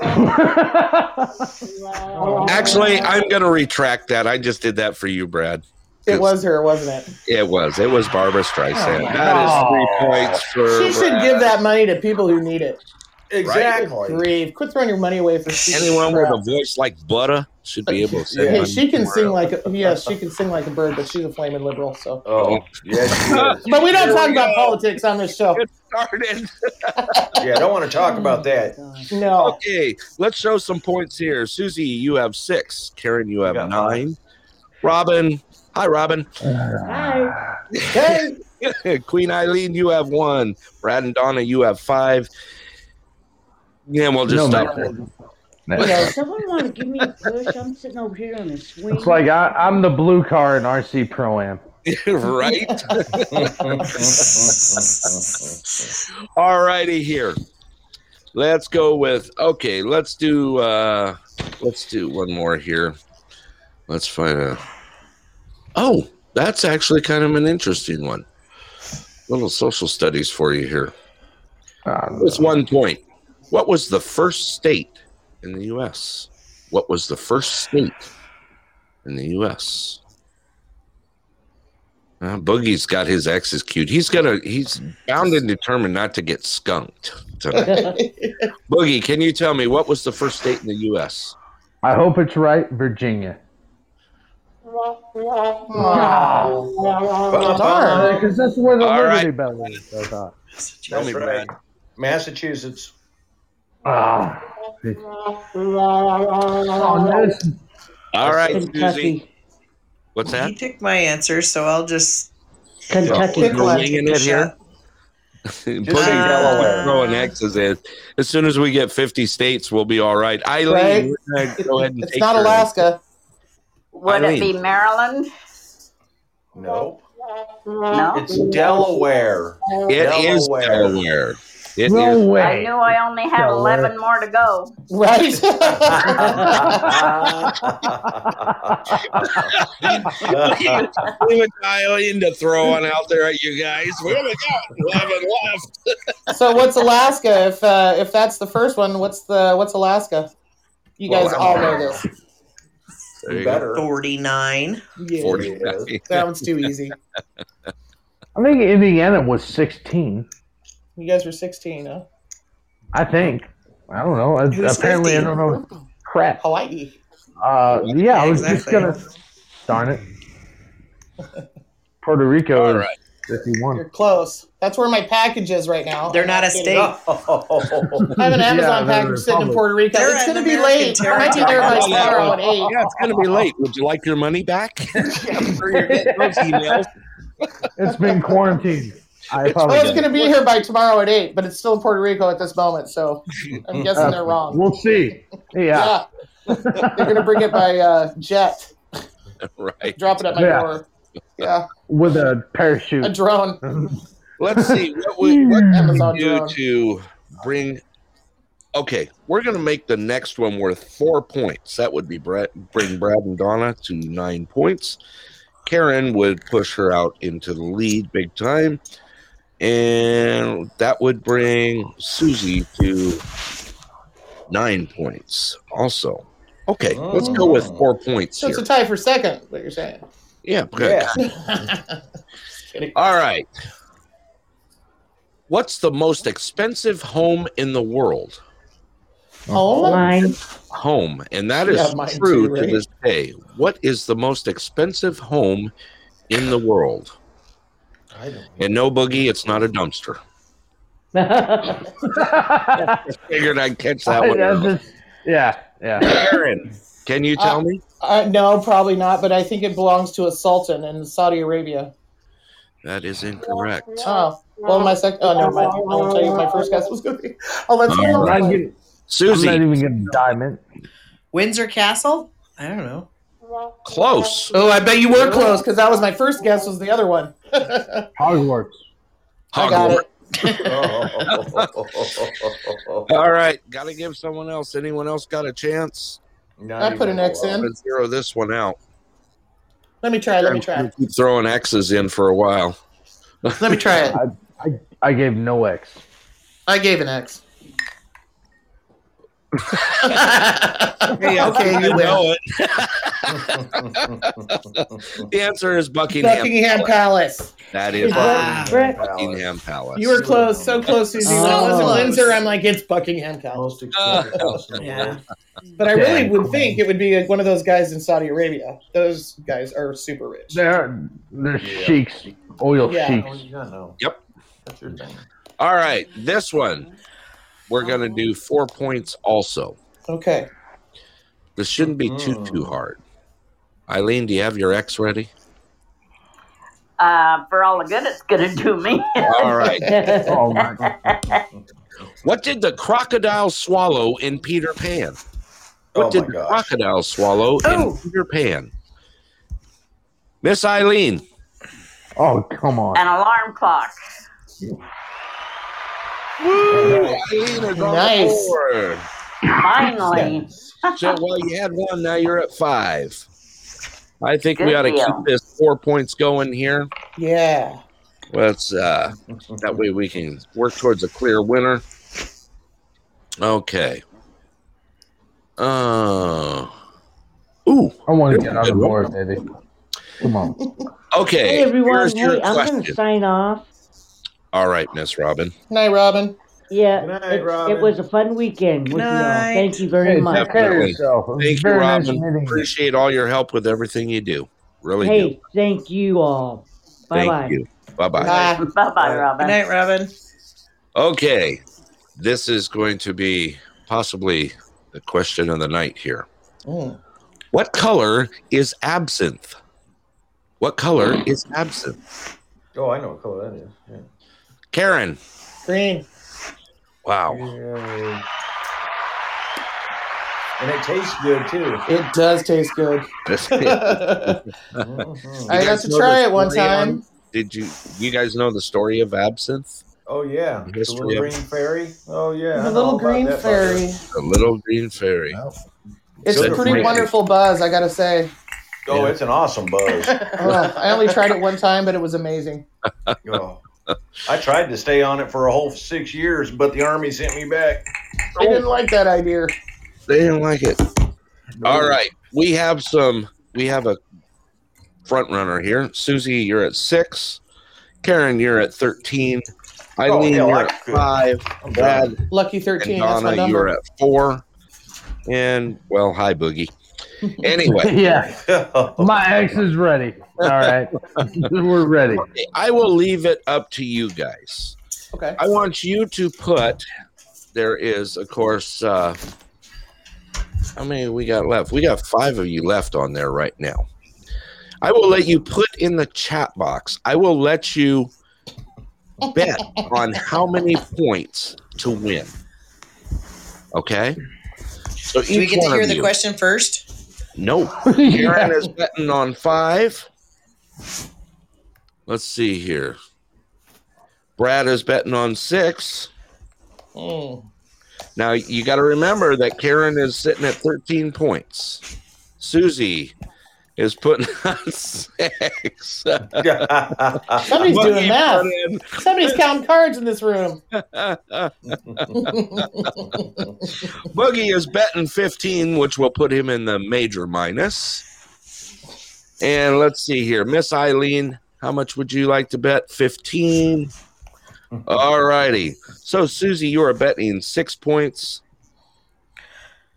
(laughs) Actually, I'm going to retract that. I just did that for you, Brad. It was her, wasn't it? It was. It was Barbra Streisand. Oh, that is three points for. She should Brad. give that money to people who need it. Exactly. Grieve. Quit throwing your money away for stupid Anyone with a voice like butter should be able to send Yeah. Hey, she can sing her. like a, yes, she can sing like a bird, but she's a flaming liberal. So, Oh, yes, (laughs) but we don't Here talk we about go. politics on this show. Get started. (laughs) Yeah, I don't want to talk about oh, that. No, Okay, let's show some points here. Susie, you have six. Karen, you have got nine. Robin, hi, Robin. Hi. (laughs) okay. Queen Eileen, you have one. Brad and Donna, you have five. Yeah, we'll just No, stop man. there. You know, Someone want to give me a push? I'm sitting over here on a swing. It's like I, I'm the blue car in RC Pro Am. (laughs) right? (laughs) All righty here. Let's go with okay, let's do uh let's do one more here. Let's find a Oh, that's actually kind of an interesting one. Little social studies for you here. It's one point. What was the first state in the US? What was the first state in the US? Uh, Boogie's got his X's cute. He's gonna. He's bound and determined not to get skunked. tonight. (laughs) Boogie, can you tell me what was the first state in the U.S.? I hope it's right, Virginia. Oh, darn. Because that's where the All Liberty right. Bell is. I thought. Tell me, right. Brad. Massachusetts. Ah. Oh, this- All right, Susie. Kentucky. What's He that? picked my answer, so I'll just. Kentucky. Pick one. winging (laughs) it here. Boogie's Delaware. throwing X's in. As soon as we get 50 states, we'll be all right. Eileen, Right. we're gonna go ahead and It's take not your- Alaska. Would it Eileen. be Maryland? No. No. It's Delaware. It is Delaware. Delaware. It no is. way. I knew I only had Delaware. 11 more to go. Right? Leave a guy in to throw one out there at you guys. We only got 11 left. so what's Alaska? If uh, if that's the first one, what's the what's Alaska? You guys Well, all know this. There you go. Better. 49. Yeah, 40. that one's too easy. (laughs) I think Indiana was 16. You guys were 16, huh? I think. I don't know. Apparently, 50? I don't know. Crap. Hawaii. Uh, yeah, I was just gonna. Darn it. Puerto Rico All is right. 51. You're close. That's where my package is right now. They're not a state. (laughs) I have an Amazon they're package sitting in. Puerto Rico. They're it's going to be late. I might be there by tomorrow at 8. Yeah, it's going to be late. Would you like your money back? (laughs) For your- those (laughs) emails. It's been quarantined. I Oh, it's apologize. going to be here by tomorrow at 8, but it's still in Puerto Rico at this moment, so (laughs) I'm guessing Uh, they're wrong. We'll see. (laughs) Yeah. Yeah. they're going to bring it by uh, jet, (laughs) Right. drop it at my Yeah. door. Yeah, With a parachute. a drone. Let's see what we what can Amazon do drone. to bring. Okay, we're going to make the next one worth four points. That would be Brad, bring Brad and Donna to nine points. Karen would push her out into the lead big time, and that would bring Susie to nine points. Also, okay, let's go with oh. four points So here. it's a tie for second, what you're saying. Yeah, good. Yeah. (laughs) All right. What's the most expensive home in the world? Home? Line. Home, and that is Yeah, true too, to this day. What is the most expensive home in the world? I don't. And no boogie, it's not a dumpster. (laughs) Figured I'd catch that I- one. Just- yeah, yeah. Aaron, can you tell Uh, me? Uh, no, probably not, but I think it belongs to a sultan in Saudi Arabia. That is incorrect. Oh, well, my second. Oh, never mind. I won't tell you what my first guess was going to be. (laughs) I'll let All someone I'm else not, I'm Susie, not even going to dive in. Windsor Castle? I don't know. Close. Oh, I bet you were close because that was my first guess. Was the other one? (laughs) I Hogwarts. got it. (laughs) All right, got to give someone else. Anyone else got a chance? Not I put an X in. Let's zero this one out. Let me try. Let me try. Keep throwing X's in for a while. Let me try it. I, I gave no X. I gave an X. Hey, okay, you win. (laughs) know it. (laughs) The answer is Buckingham. Buckingham Palace. That is Wow. Brett, Buckingham Palace. You were close, so close, Susie. When it Oh. wasn't Windsor, I'm like, it's Buckingham Palace. Most uh, expensive house in the Yeah. But I really would think it would be like one of those guys in Saudi Arabia. Those guys are super rich. They're, they're Yeah. sheiks. Oil Yeah. sheiks. Oh, you gotta. Yep. That's your thing. All right, this one we're gonna do four points. Also, Okay. this shouldn't be too Mm. too hard. Eileen, do you have your X ready? Uh, for all the good it's gonna do me. All right. (laughs) Oh my god. What did the crocodile swallow in Peter Pan? What Oh did my the gosh. crocodile swallow in Peter Pan? Miss Eileen. Oh come on. An alarm clock. Woo! Eileen is on Nice. Finally. (laughs) So, well, you had one. Now you're at five. I think we Good ought to deal. keep this four points going here. Yeah. Let's uh, that way we can work towards a clear winner. Okay. Uh. Ooh. I want to get on the board, baby. Come on. Okay. hey everyone, hey, I'm gonna sign off. All right, Miss Robin. Night, Robin. Yeah, Good night, it, it was a fun weekend with you all. Thank you very Hey, much. take care of Definitely. yourself. Thank you, very nice Robin. meeting. Appreciate all your help with everything you do. Really Hey, do. thank you all. Bye Thank bye. you. Bye bye. Bye. Bye bye, Good Robin. Good night, Robin. Okay. This is going to be possibly the question of the night here. Mm. What color is absinthe? What color is absinthe? Oh, I know what color that is. Yeah. Karen. Green. Wow. Yeah. And it tastes good too. It does taste good. (laughs) (laughs) I got to try it one story on- time. Did you you guys know the story of absinthe? Oh yeah, the History little of- green fairy. Oh yeah, The little green fairy. The little green fairy. It's Good a pretty for wonderful buzz, I gotta say. Oh, it's an awesome buzz. (laughs) Oh, I only tried it one time, but it was amazing. oh. I tried to stay on it for a whole six years, but the army sent me back. They didn't like that idea. They didn't like it. All right. We have some we have a front runner here. Susie, you're at six. Karen, you're at thirteen. Oh, Eileen, hell, you're I at could. five. I'm Brad Lucky and 13, that's my Donna, you're at four. And well, hi Boogie. Anyway, (laughs) yeah, (laughs) my ex is ready. All right, (laughs) we're ready. I will leave it up to you guys. Okay. I want you to put. There is, of course. Uh, how many we got left? We got five of you left on there right now. I will let you put in the chat box. I will let you bet on how many points to win. Okay. So Do we each get to hear the you- question first? No. (laughs) Karen is betting on five. Let's see here. Brad is betting on six. Mm. Now you got to remember that Karen is sitting at 13 points. Susie is putting on (laughs) six. (laughs) Somebody's Buggy doing math. Somebody's counting cards in this room. (laughs) Boogie is betting 15, which will put him in the major minus. And let's see here. Miss Eileen, how much would you like to bet? 15. All righty. So, Susie, you are betting six points.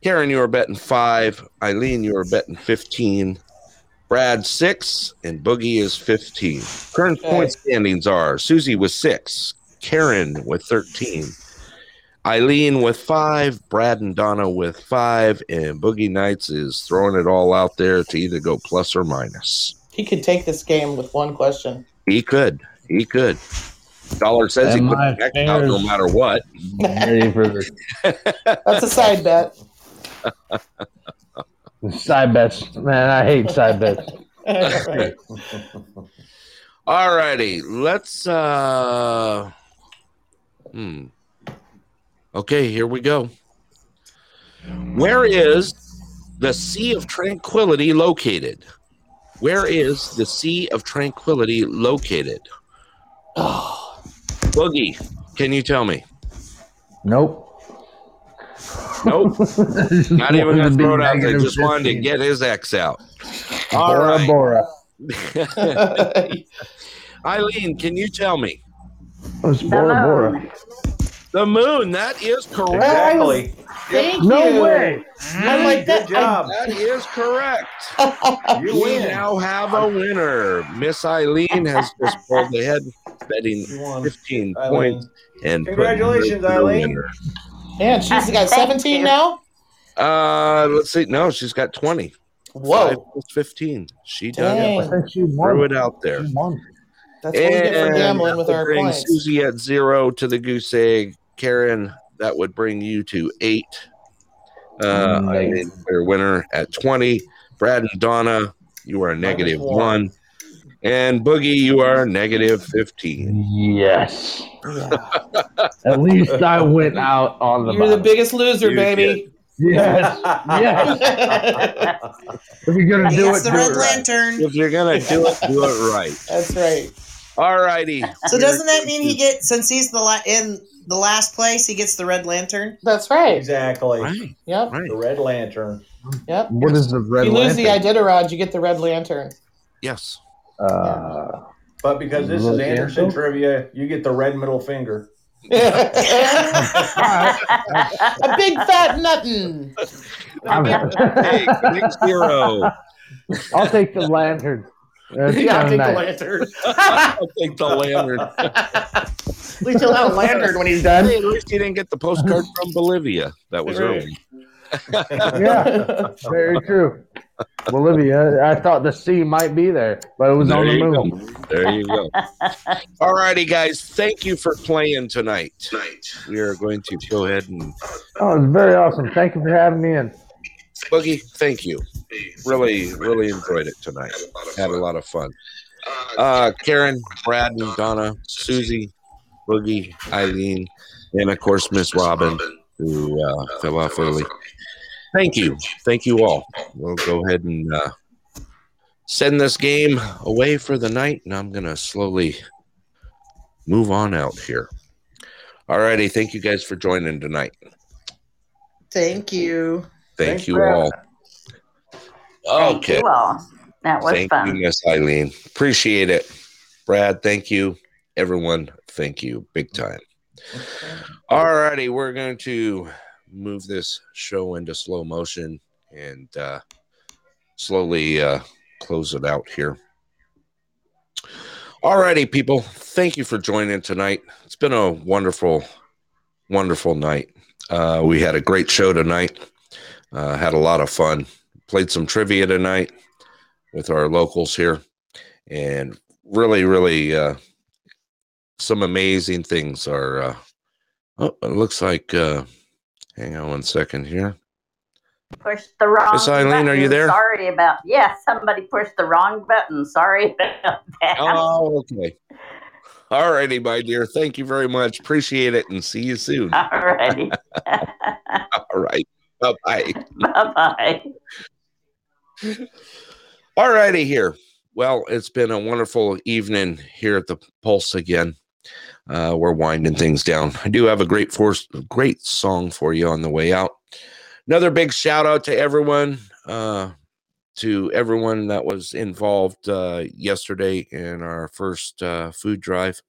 Karen, you are betting five. Eileen, you are betting 15. Brad, six. And Boogie is 15. Current Okay. point standings are Susie with six, Karen with 13, Eileen with five, Brad and Donna with five, and Boogie Nights is throwing it all out there to either go plus or minus. He could take this game with one question. He could. He could. Dollar says he And put my the out no matter what. Ready for this? (laughs) That's a side bet. (laughs) Side bets, man. I hate side bets. (laughs) All righty, let's. uh Hmm. Okay, here we go. Where is the Sea of Tranquility located? Where is the Sea of Tranquility located? Oh. (sighs) Boogie, can you tell me? Nope. Nope. (laughs) Not even wanted gonna throw it out there. negative Just wanted to get his ex out. All Bora right. Bora. (laughs) Eileen, can you tell me? Oh, it's The Bora Bora. The moon. That is correct. Exactly. Thank No you. way. I'm mm, like that. Good job. That is correct. (laughs) You We now have a winner. Miss Eileen has just pulled ahead, betting 15 Eileen. points. And Congratulations, Eileen. Winner. Man, she's (laughs) got 17 you. now. Uh, let's see. No, she's got 20. Five Whoa, plus 15. She dug Dang. it. I she. Threw it out there. She won. that's what we get for gambling with our bring points. Susie at zero to the goose egg. Karen, that would bring you to eight. Uh, Nice. Eileen, your winner at 20. Brad and Donna, you are a negative one. One. And Boogie, you are negative 15. Yes. Yeah. (laughs) At least I went out on the. You're the biggest loser, You baby. Yes. yes. (laughs) If you're gonna He do gets it, the do red it right. lantern. If you're going to do it, do it right. That's right. All righty. So doesn't that mean he gets since he's the la- in the last place, he gets the red lantern? That's right. Exactly. Right, Yep. right. The red lantern. Yep. What is the red If you lose the lantern? Iditarod, you get the red lantern. Yes. Uh, But because this is Anderson lantern? trivia, you get the red middle finger. (laughs) a big fat nuttin. Hey, big zero. I'll take the lantern. That's Yeah, I'll kinda take the lantern. I'll take the lantern. At least he'll have a lantern when he's done. Hey, at least you didn't get the postcard from Bolivia. That was Right. early. Yeah, (laughs) very true. Bolivia, I thought the sea might be there, but it was There on the you moon. go. There you go. (laughs) All righty, guys. Thank you for playing tonight. We are going to go ahead and Oh, it's very awesome. Thank you for having me in. Boogie. Thank you. Really, really enjoyed it tonight. Had a lot of fun. Uh, Karen, Brad, and Donna, Susie, Boogie, Eileen, and of course Miss Robin, who uh, fell off early. Thank you. Thank you all. We'll go ahead and uh, send this game away for the night, and I'm going to slowly move on out here. All righty. Thank you guys for joining tonight. Thank you. Thank Thanks, you all. Thank Okay. you all. That was Thank fun. you, Miss Eileen. Appreciate it. Brad, thank you. Everyone, thank you. Big time. All righty, we're going to move this show into slow motion and uh, slowly uh, close it out here. All righty, people. Thank you for joining tonight. It's been a wonderful, wonderful night. Uh, we had a great show tonight. Uh, had a lot of fun. Played some trivia tonight with our locals here, and really, really, uh, some amazing things are. Uh, oh, it looks like. Hang on one second here. Pushed the wrong Miss Eileen, button. are you there? Sorry about Yes, somebody pushed the wrong button. Sorry about that. Oh, okay. All righty, my dear. Thank you very much. Appreciate it, and see you soon. Alrighty. (laughs) All right. Bye bye. bye bye. All righty here. Well, it's been a wonderful evening here at the Pulse again. Uh, we're winding things down. I do have a great force, great song for you on the way out. Another big shout out to everyone, uh, to everyone that was involved uh, yesterday in our first uh, food drive,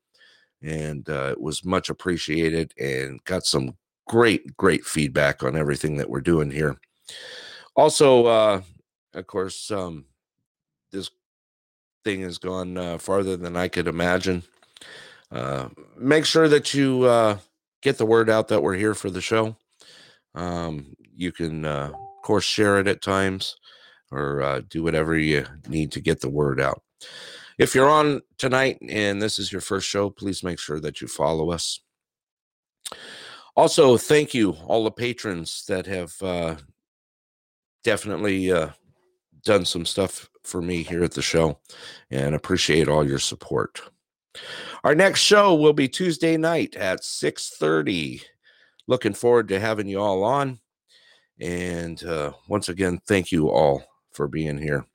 and uh, it was much appreciated and got some great, great feedback on everything that we're doing here. Also, uh, of course, um, this thing has gone farther than I could imagine uh, make sure that you uh, get the word out that we're here for the show. Um, you can, uh, of course, share it at times or uh, do whatever you need to get the word out. If you're on tonight and this is your first show, please make sure that you follow us. Also, thank you all the patrons that have uh, definitely uh, done some stuff for me here at the show and appreciate all your support. Our next show will be Tuesday night at 6:30. Looking forward to having you all on. And uh, once again, thank you all for being here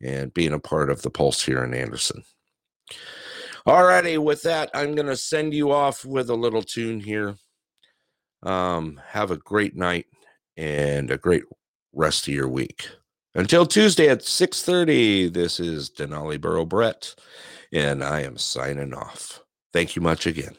and being a part of the Pulse here in Anderson. All righty, with that, I'm going to send you off with a little tune here. Um, have a great night and a great rest of your week. Until Tuesday at 6:30, this is Denali Borough Brett and I am signing off. Thank you much again.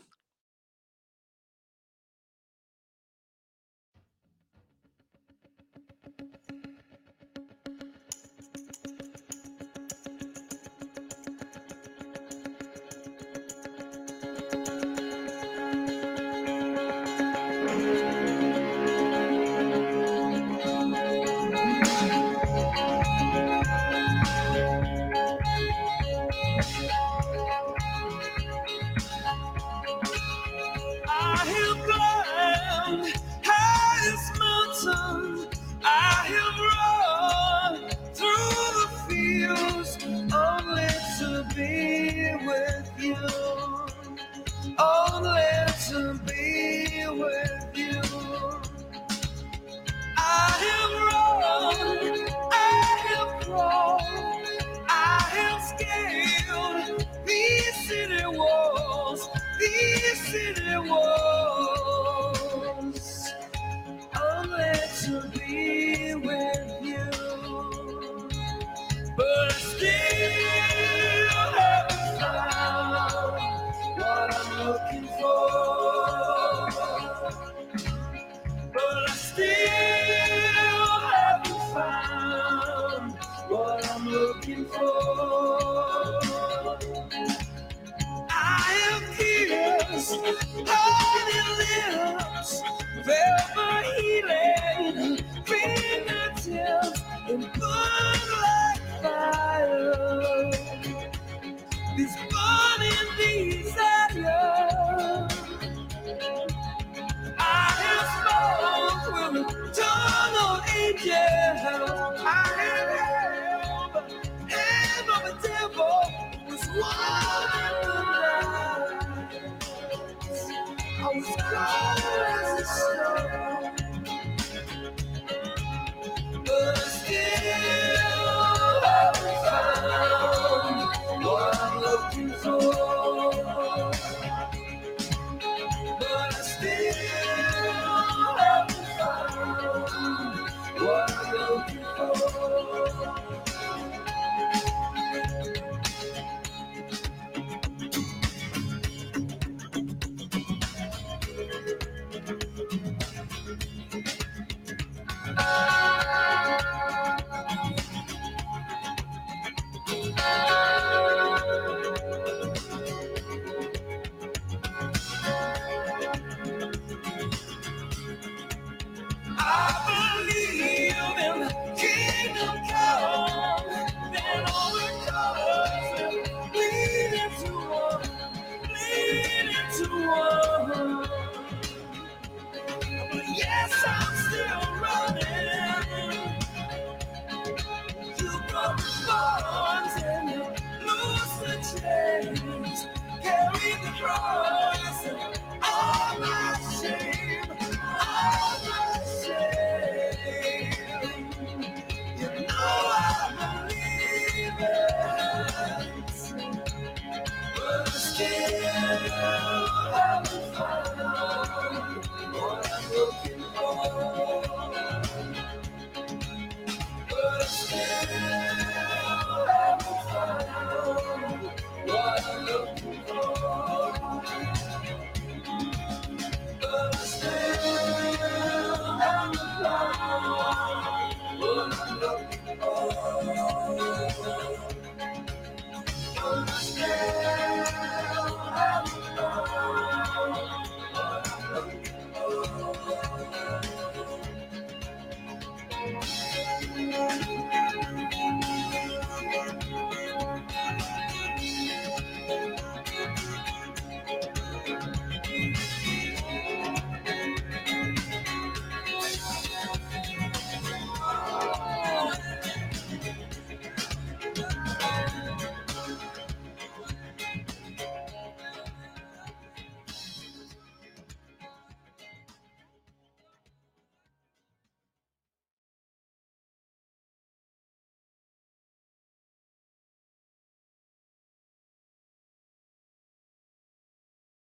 But I still.